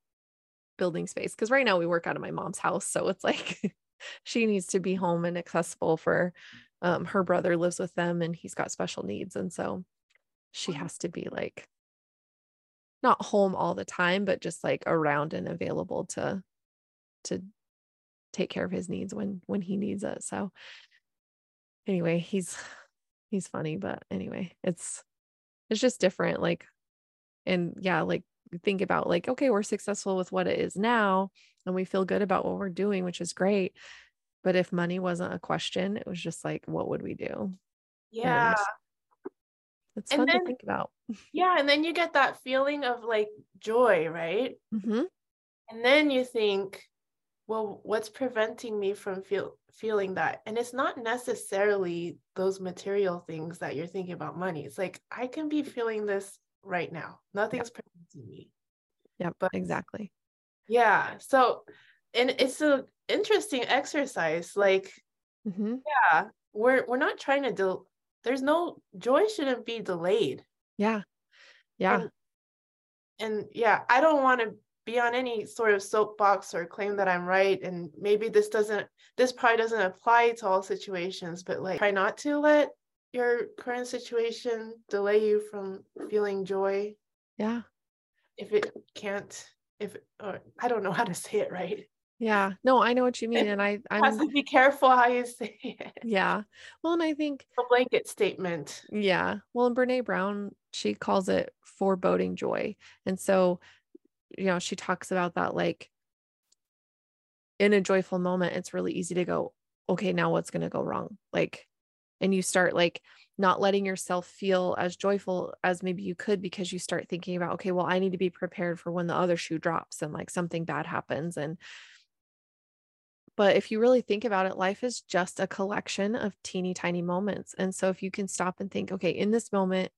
building space. Cause right now we work out of my mom's house. So it's like she needs to be home and accessible for um, her brother lives with them and he's got special needs. And so she has to be like not home all the time, but just like around and available to to take care of his needs when when he needs it. So anyway, he's he's funny, but anyway, it's it's just different. Like, and yeah, like think about like, okay, we're successful with what it is now and we feel good about what we're doing, which is great But if money wasn't a question, it was just like, what would we do? Yeah. And it's fun then, to think about. Yeah. And then you get that feeling of like joy, right? Mm-hmm. And then you think, well, what's preventing me from feel feeling that? And it's not necessarily those material things that you're thinking about money. It's like I can be feeling this right now. Nothing's yep. preventing me. Yeah, but exactly. Yeah. So and it's a interesting exercise. Like, mm-hmm. yeah, we're we're not trying to do there's no joy shouldn't be delayed. Yeah. Yeah. And, and yeah, I don't want to be on any sort of soapbox or claim that I'm right. And maybe this doesn't, this probably doesn't apply to all situations, but like try not to let your current situation delay you from feeling joy. Yeah. If it can't, if, or I don't know how to say it right. Yeah. No, I know what you mean. And I I'm have to be careful how you say it. Yeah. Well, and I think a blanket statement. Yeah. Well, and Brene Brown, she calls it foreboding joy. And so, you know, she talks about that like in a joyful moment, it's really easy to go, okay, now what's gonna go wrong? Like, and you start like not letting yourself feel as joyful as maybe you could because you start thinking about, okay, well, I need to be prepared for when the other shoe drops and like something bad happens. And but if you really think about it, life is just a collection of teeny tiny moments. And so if you can stop and think, okay, in this moment,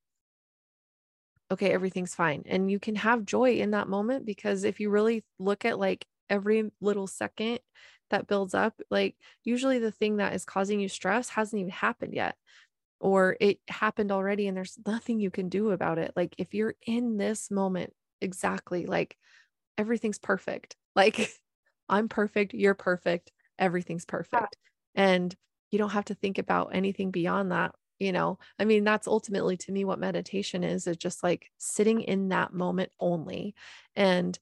okay, everything's fine. And you can have joy in that moment because if you really look at like every little second that builds up, like usually the thing that is causing you stress hasn't even happened yet. Or it happened already and there's nothing you can do about it. Like if you're in this moment, exactly like everything's perfect. Like I'm perfect, you're perfect, everything's perfect. And you don't have to think about anything beyond that. You know, I mean, that's ultimately to me what meditation is, is just like sitting in that moment only. And,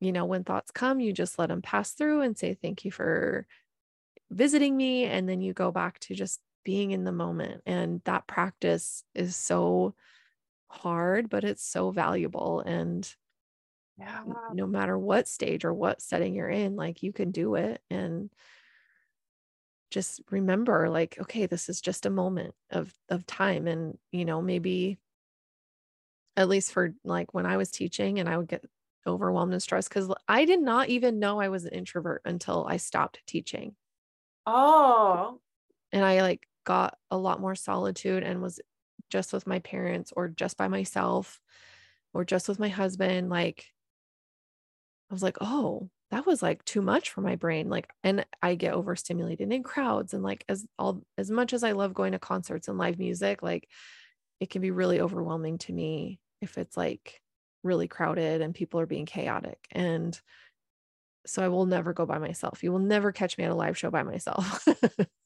you know, when thoughts come, you just let them pass through and say, thank you for visiting me. And then you go back to just being in the moment. And that practice is so hard, but it's so valuable. And yeah. no matter what stage or what setting you're in like you can do it and just remember like okay this is just a moment of of time and you know maybe at least for like when i was teaching and i would get overwhelmed and stressed because i did not even know i was an introvert until i stopped teaching oh and i like got a lot more solitude and was just with my parents or just by myself or just with my husband like I was like, oh, that was like too much for my brain. Like, and I get overstimulated in crowds. And like, as all, as much as I love going to concerts and live music, like it can be really overwhelming to me if it's like really crowded and people are being chaotic. And so I will never go by myself. You will never catch me at a live show by myself.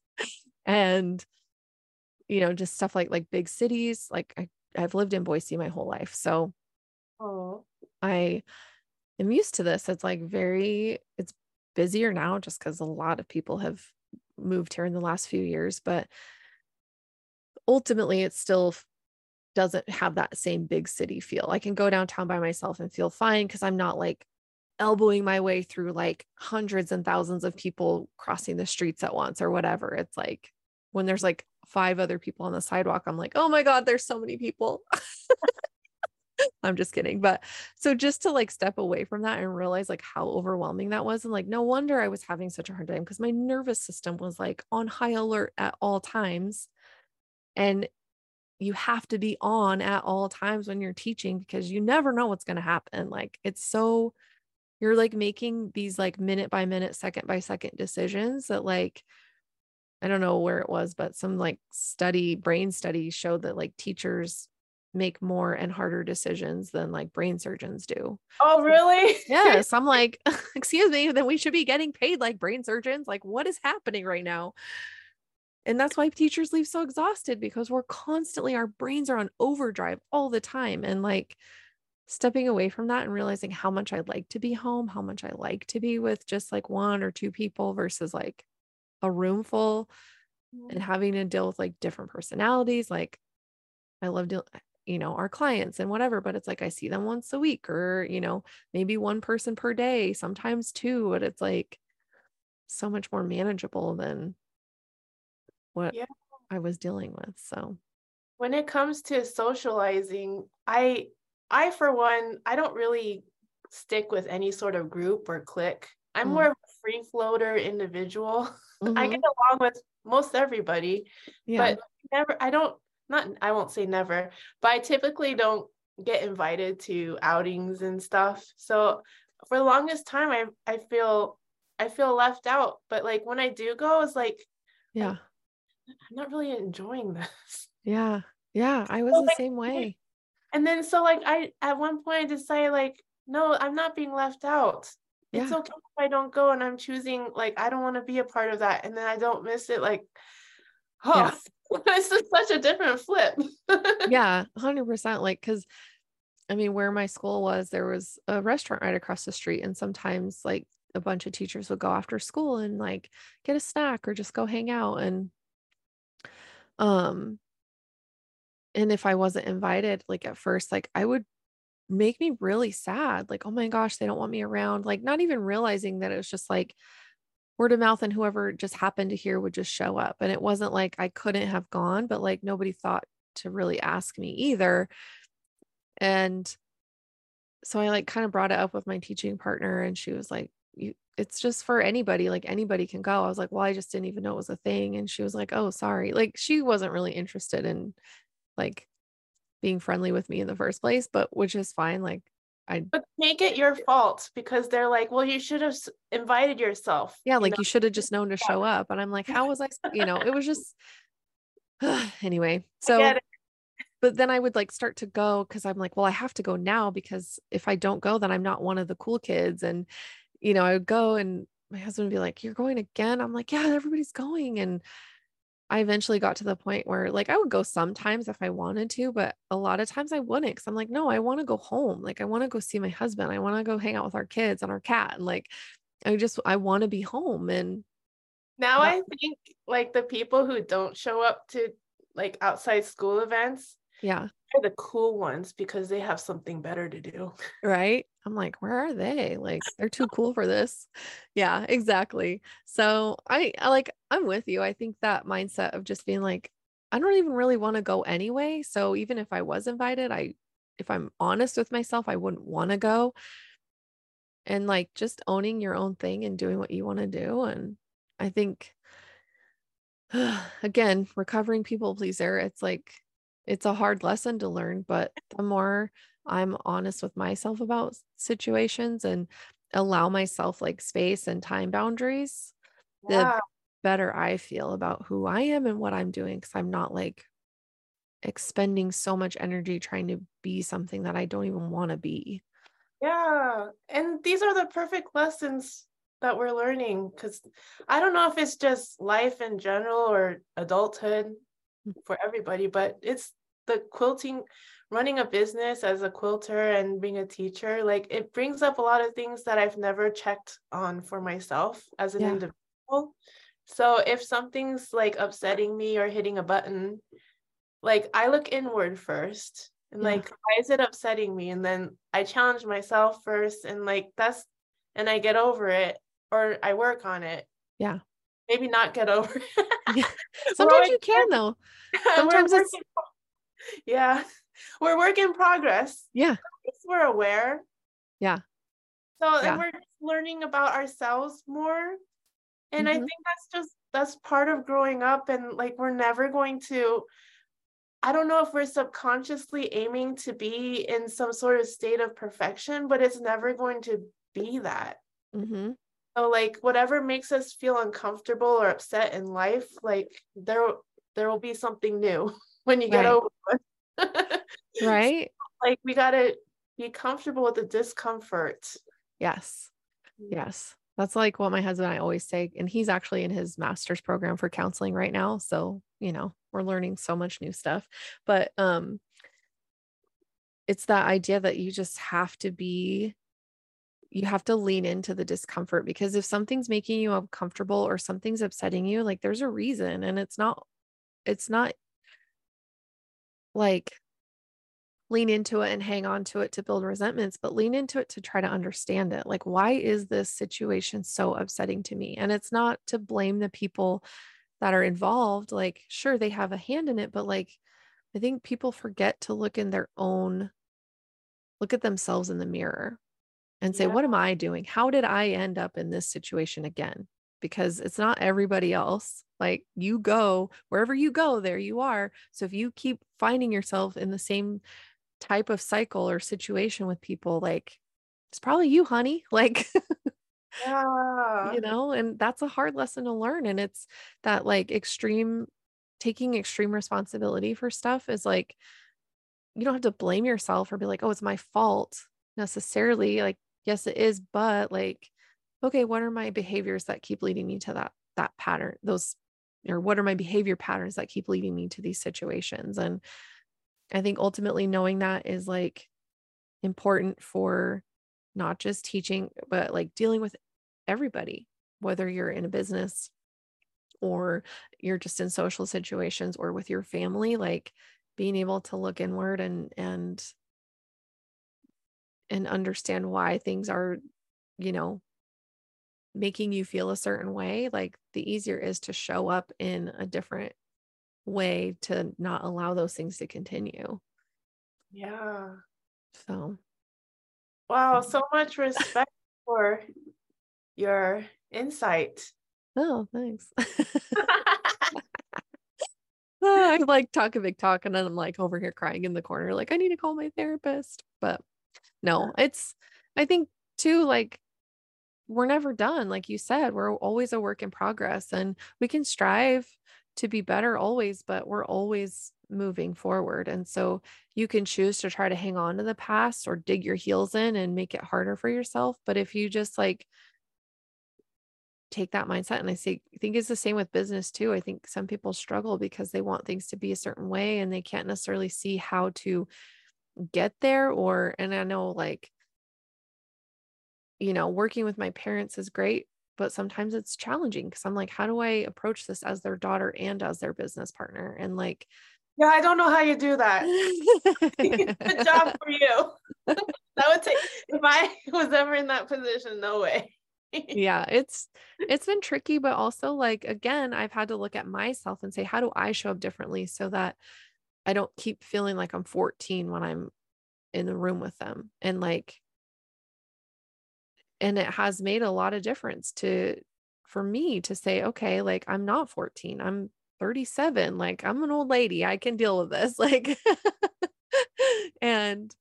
and, you know, just stuff like, like big cities, like I, I've lived in Boise my whole life. So oh. I, am used to this. It's like very, it's busier now just because a lot of people have moved here in the last few years, but ultimately it still doesn't have that same big city feel. I can go downtown by myself and feel fine because I'm not like elbowing my way through like hundreds and thousands of people crossing the streets at once or whatever. It's like when there's like five other people on the sidewalk, I'm like, oh my God, there's so many people. I'm just kidding. But so just to like step away from that and realize like how overwhelming that was. And like, no wonder I was having such a hard time because my nervous system was like on high alert at all times. And you have to be on at all times when you're teaching because you never know what's going to happen. Like, it's so, you're like making these like minute by minute, second by second decisions that like, I don't know where it was, but some like study, brain study showed that like teachers make more and harder decisions than like brain surgeons do. Oh, really? yes. I'm like, excuse me, then we should be getting paid like brain surgeons. Like, what is happening right now? And that's why teachers leave so exhausted because we're constantly, our brains are on overdrive all the time. And like stepping away from that and realizing how much I like to be home, how much I like to be with just like one or two people versus like a room full and mm. having to deal with like different personalities. Like, I love dealing you know our clients and whatever but it's like i see them once a week or you know maybe one person per day sometimes two but it's like so much more manageable than what yeah. I was dealing with. So when it comes to socializing, I I for one, I don't really stick with any sort of group or clique. I'm mm. more of a free floater individual. Mm-hmm. I get along with most everybody, yeah. but never I don't not I won't say never, but I typically don't get invited to outings and stuff. So for the longest time I I feel I feel left out. But like when I do go, it's like yeah. I'm not really enjoying this. Yeah. Yeah. I was so, the like, same way. And then so like I at one point I decided like, no, I'm not being left out. Yeah. It's okay if I don't go and I'm choosing like I don't want to be a part of that. And then I don't miss it. Like, oh yeah. this is such a different flip. yeah, hundred percent. Like because I mean, where my school was, there was a restaurant right across the street. And sometimes like a bunch of teachers would go after school and like get a snack or just go hang out. And um and if I wasn't invited, like at first, like I would make me really sad. Like, oh my gosh, they don't want me around. Like, not even realizing that it was just like word of mouth and whoever just happened to hear would just show up. And it wasn't like I couldn't have gone, but like nobody thought to really ask me either. And so I like kind of brought it up with my teaching partner, and she was like, you, it's just for anybody like anybody can go i was like well i just didn't even know it was a thing and she was like oh sorry like she wasn't really interested in like being friendly with me in the first place, but which is fine. Like I but make it your fault because they're like, well, you should have invited yourself. Yeah, like you, know? you should have just known to show up. And I'm like, how was I, you know, it was just anyway. So but then I would like start to go because I'm like, well, I have to go now because if I don't go, then I'm not one of the cool kids. And, you know, I would go and my husband would be like, You're going again? I'm like, Yeah, everybody's going. And I eventually got to the point where like I would go sometimes if I wanted to, but a lot of times I wouldn't because I'm like, no, I want to go home. Like I want to go see my husband. I want to go hang out with our kids and our cat. And like I just I want to be home. And now that- I think like the people who don't show up to like outside school events, yeah, the cool ones because they have something better to do. Right. I'm like, where are they? Like, they're too cool for this. Yeah, exactly. So I, I like, I'm with you. I think that mindset of just being like, I don't even really want to go anyway. So even if I was invited, I, if I'm honest with myself, I wouldn't want to go. And like just owning your own thing and doing what you want to do. And I think, again, recovering people pleaser, it's like, it's a hard lesson to learn, but the more I'm honest with myself about situations and allow myself like space and time boundaries, yeah. the better I feel about who I am and what I'm doing. Cause I'm not like expending so much energy trying to be something that I don't even want to be. Yeah. And these are the perfect lessons that we're learning because I don't know if it's just life in general or adulthood mm. for everybody, but it's the quilting running a business as a quilter and being a teacher like it brings up a lot of things that i've never checked on for myself as an yeah. individual so if something's like upsetting me or hitting a button like i look inward first and yeah. like why is it upsetting me and then i challenge myself first and like that's and i get over it or i work on it yeah maybe not get over it yeah. sometimes you can though sometimes it's yeah. We're work in progress. Yeah. We're aware. Yeah. So yeah. and we're learning about ourselves more. And mm-hmm. i think that's just that's part of growing up and like we're never going to i don't know if we're subconsciously aiming to be in some sort of state of perfection but it's never going to be that. Mm-hmm. so like whatever makes us feel uncomfortable or upset in life like there there will be something new when you get right. over it. right. So, like we got to be comfortable with the discomfort. Yes. Yes. That's like what my husband and I always say. And he's actually in his master's program for counseling right now. So, you know, we're learning so much new stuff. But um it's that idea that you just have to be you have to lean into the discomfort because if something's making you uncomfortable or something's upsetting you like there's a reason and it's not it's not like lean into it and hang on to it to build resentments, but lean into it to try to understand it. Like, why is this situation so upsetting to me? And it's not to blame the people that are involved. Like, sure, they have a hand in it, but like, I think people forget to look in their own, look at themselves in the mirror and say, yeah. what am I doing? How did I end up in this situation again? Because it's not everybody else. Like you go wherever you go, there you are. So if you keep finding yourself in the same type of cycle or situation with people, like it's probably you, honey. Like, yeah, you know, and that's a hard lesson to learn. And it's that like extreme taking extreme responsibility for stuff is like, you don't have to blame yourself or be like, oh, it's my fault necessarily. Like, yes, it is, but like, okay, what are my behaviors that keep leading me to that that pattern, those or what are my behavior patterns that keep leading me to these situations? And I think ultimately knowing that is like important for not just teaching, but like dealing with everybody, whether you're in a business or you're just in social situations or with your family, like being able to look inward and, and, and understand why things are, you know, making you feel a certain way, like the easier is to show up in a different way to not allow those things to continue. Yeah. So, wow, so much respect for your insight. Oh, thanks. I like talk a big talk and then I'm like over here crying in the corner, like I need to call my therapist. But no, it's I think too, like we're never done. Like you said, we're always a work in progress and we can strive to be better always, but we're always moving forward. And so you can choose to try to hang on to the past or dig your heels in and make it harder for yourself. But if you just like take that mindset, and I say, I think it's the same with business too. I think some people struggle because they want things to be a certain way and they can't necessarily see how to get there. Or, and I know like you know, working with my parents is great, but sometimes it's challenging because I'm like, how do I approach this as their daughter and as their business partner? And like, yeah, I don't know how you do that. Good job for you. that would take if I was ever in that position, no way. yeah, it's it's been tricky, but also like again, I've had to look at myself and say, how do I show up differently so that I don't keep feeling like I'm 14 when I'm in the room with them. And like and it has made a lot of difference to for me to say okay like i'm not 14 i'm 37 like i'm an old lady i can deal with this like and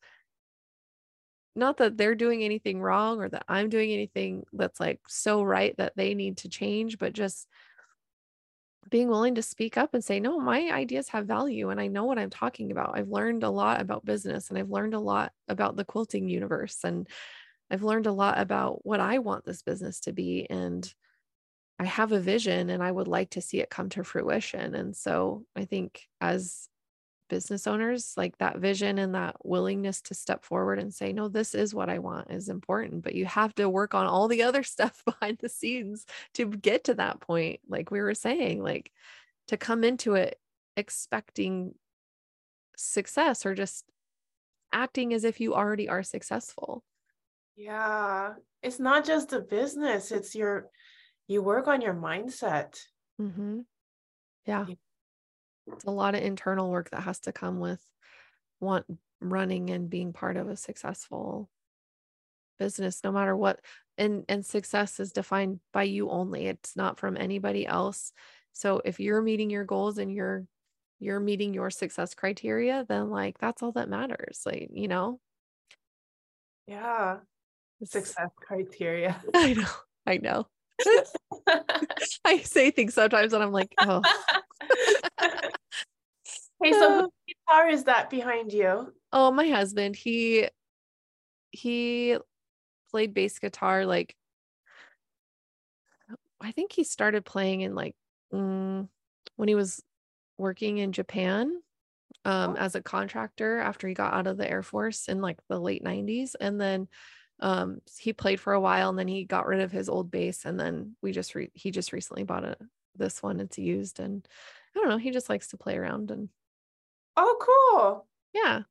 not that they're doing anything wrong or that i'm doing anything that's like so right that they need to change but just being willing to speak up and say no my ideas have value and i know what i'm talking about. I've learned a lot about business and i've learned a lot about the quilting universe and I've learned a lot about what I want this business to be. And I have a vision and I would like to see it come to fruition. And so I think as business owners, like that vision and that willingness to step forward and say, no, this is what I want is important. But you have to work on all the other stuff behind the scenes to get to that point. Like we were saying, like to come into it expecting success or just acting as if you already are successful. Yeah. It's not just a business, it's your, you work on your mindset. Mm-hmm. Yeah. yeah. It's a lot of internal work that has to come with want running and being part of a successful business no matter what and and success is defined by you only it's not from anybody else so if you're meeting your goals and you're you're meeting your success criteria then like that's all that matters like you know yeah success criteria. I know. I know. I say things sometimes and I'm like, oh. hey, so whose guitar is that behind you? Oh, my husband. He he played bass guitar like I think he started playing in like mm, when he was working in Japan um, oh. as a contractor after he got out of the Air Force in like the late 90s. And then um he played for a while and then he got rid of his old bass and then we just re- he just recently bought a this one it's used and i don't know he just likes to play around and oh cool. Yeah.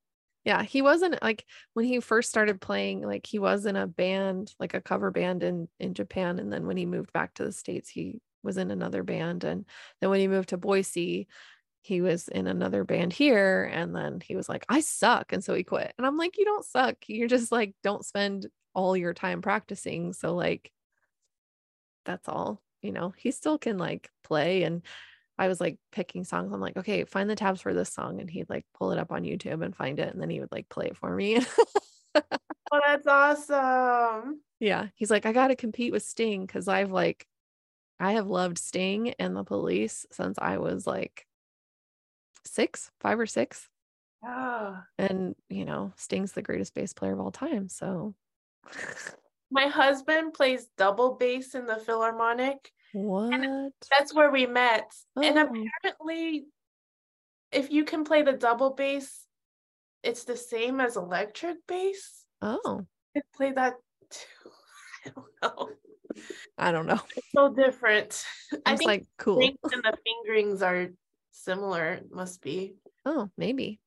Yeah, he wasn't like when he first started playing, like he was in a band, like a cover band in in Japan and then when he moved back to the states, he was in another band and then when he moved to Boise, he was in another band here and then he was like, "I suck." And so he quit. And I'm like, "You don't suck. You're just like don't spend all your time practicing." So like that's all, you know. He still can like play and I was like picking songs. I'm like, okay, find the tabs for this song. And he'd like pull it up on YouTube and find it. And then he would like play it for me. oh, that's awesome. Yeah. He's like, I got to compete with Sting because I've like, I have loved Sting and the police since I was like six, five or six. Yeah. And, you know, Sting's the greatest bass player of all time. So my husband plays double bass in the Philharmonic. What? that's where we met. Oh. And apparently, if you can play the double bass, it's the same as electric bass. Oh. I play that too. I don't know. I don't know. It's so different. I think like cool. and the fingerings are similar. Must be. Oh, maybe.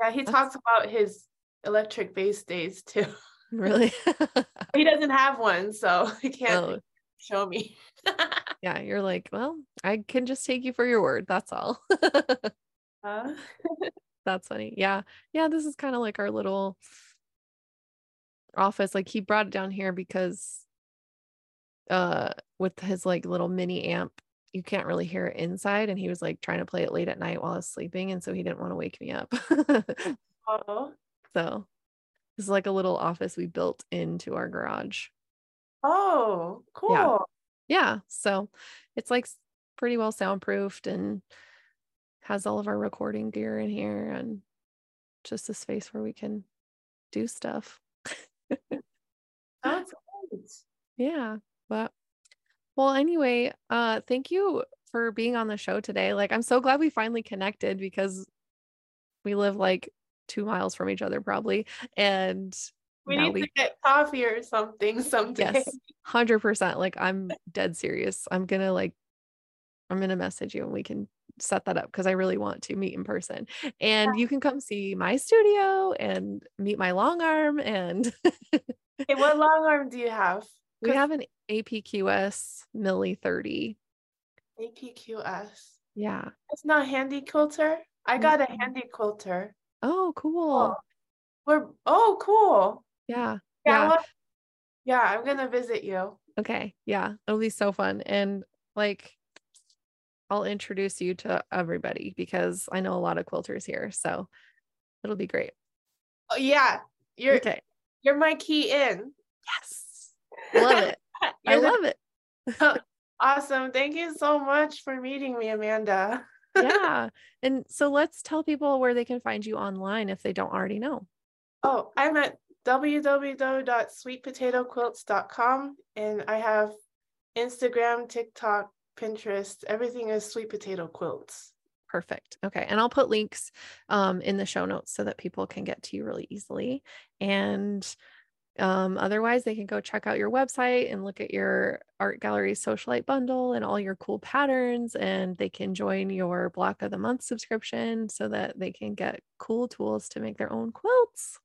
Yeah, he That's... talks about his electric bass days too. Really? he doesn't have one, so he can't oh. show me. yeah, you're like, well, I can just take you for your word. That's all. uh. That's funny. Yeah. Yeah, this is kind of like our little office. Like he brought it down here because uh with his like little mini amp, you can't really hear it inside. And he was like trying to play it late at night while I was sleeping. And so he didn't want to wake me up. oh. So this is like a little office we built into our garage. Oh, cool. Yeah. yeah. So it's like pretty well soundproofed and has all of our recording gear in here and just a space where we can do stuff. That's great. Yeah. But well, anyway, uh thank you for being on the show today. Like I'm so glad we finally connected because we live like two miles from each other probably. And we need we... to get coffee or something someday. Yes, hundred percent. Like I'm dead serious. I'm gonna like I'm gonna message you and we can set that up because I really want to meet in person. And you can come see my studio and meet my long arm and hey, what long arm do you have? We have an APQS Millie 30. APQS. Yeah. It's not handy quilter. I got a handy quilter. Oh, cool. Oh, we're oh cool. Yeah. Yeah. Yeah. yeah, I'm gonna visit you. Okay. Yeah. It'll be so fun. And like I'll introduce you to everybody because I know a lot of quilters here. So it'll be great. Oh, yeah. You're okay. You're my key in. Yes. Love it. I love it. awesome. Thank you so much for meeting me, Amanda yeah. And so let's tell people where they can find you online if they don't already know. Oh, I'm at www.sweetpotatoquilts.com and I have Instagram, TikTok, Pinterest. Everything is Sweet Potato Quilts. Perfect. Okay. And I'll put links um, in the show notes so that people can get to you really easily. And um, otherwise, they can go check out your website and look at your art gallery Sewcialite bundle and all your cool patterns. And they can join your block of the month subscription so that they can get cool tools to make their own quilts.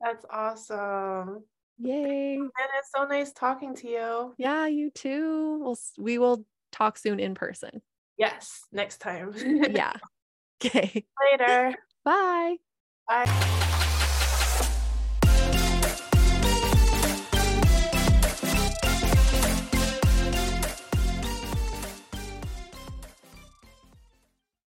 That's awesome. Yay. And it's so nice talking to you. Yeah, you too. We'll, we will talk soon in person. Yes, next time. yeah. Okay. Later. Bye. Bye.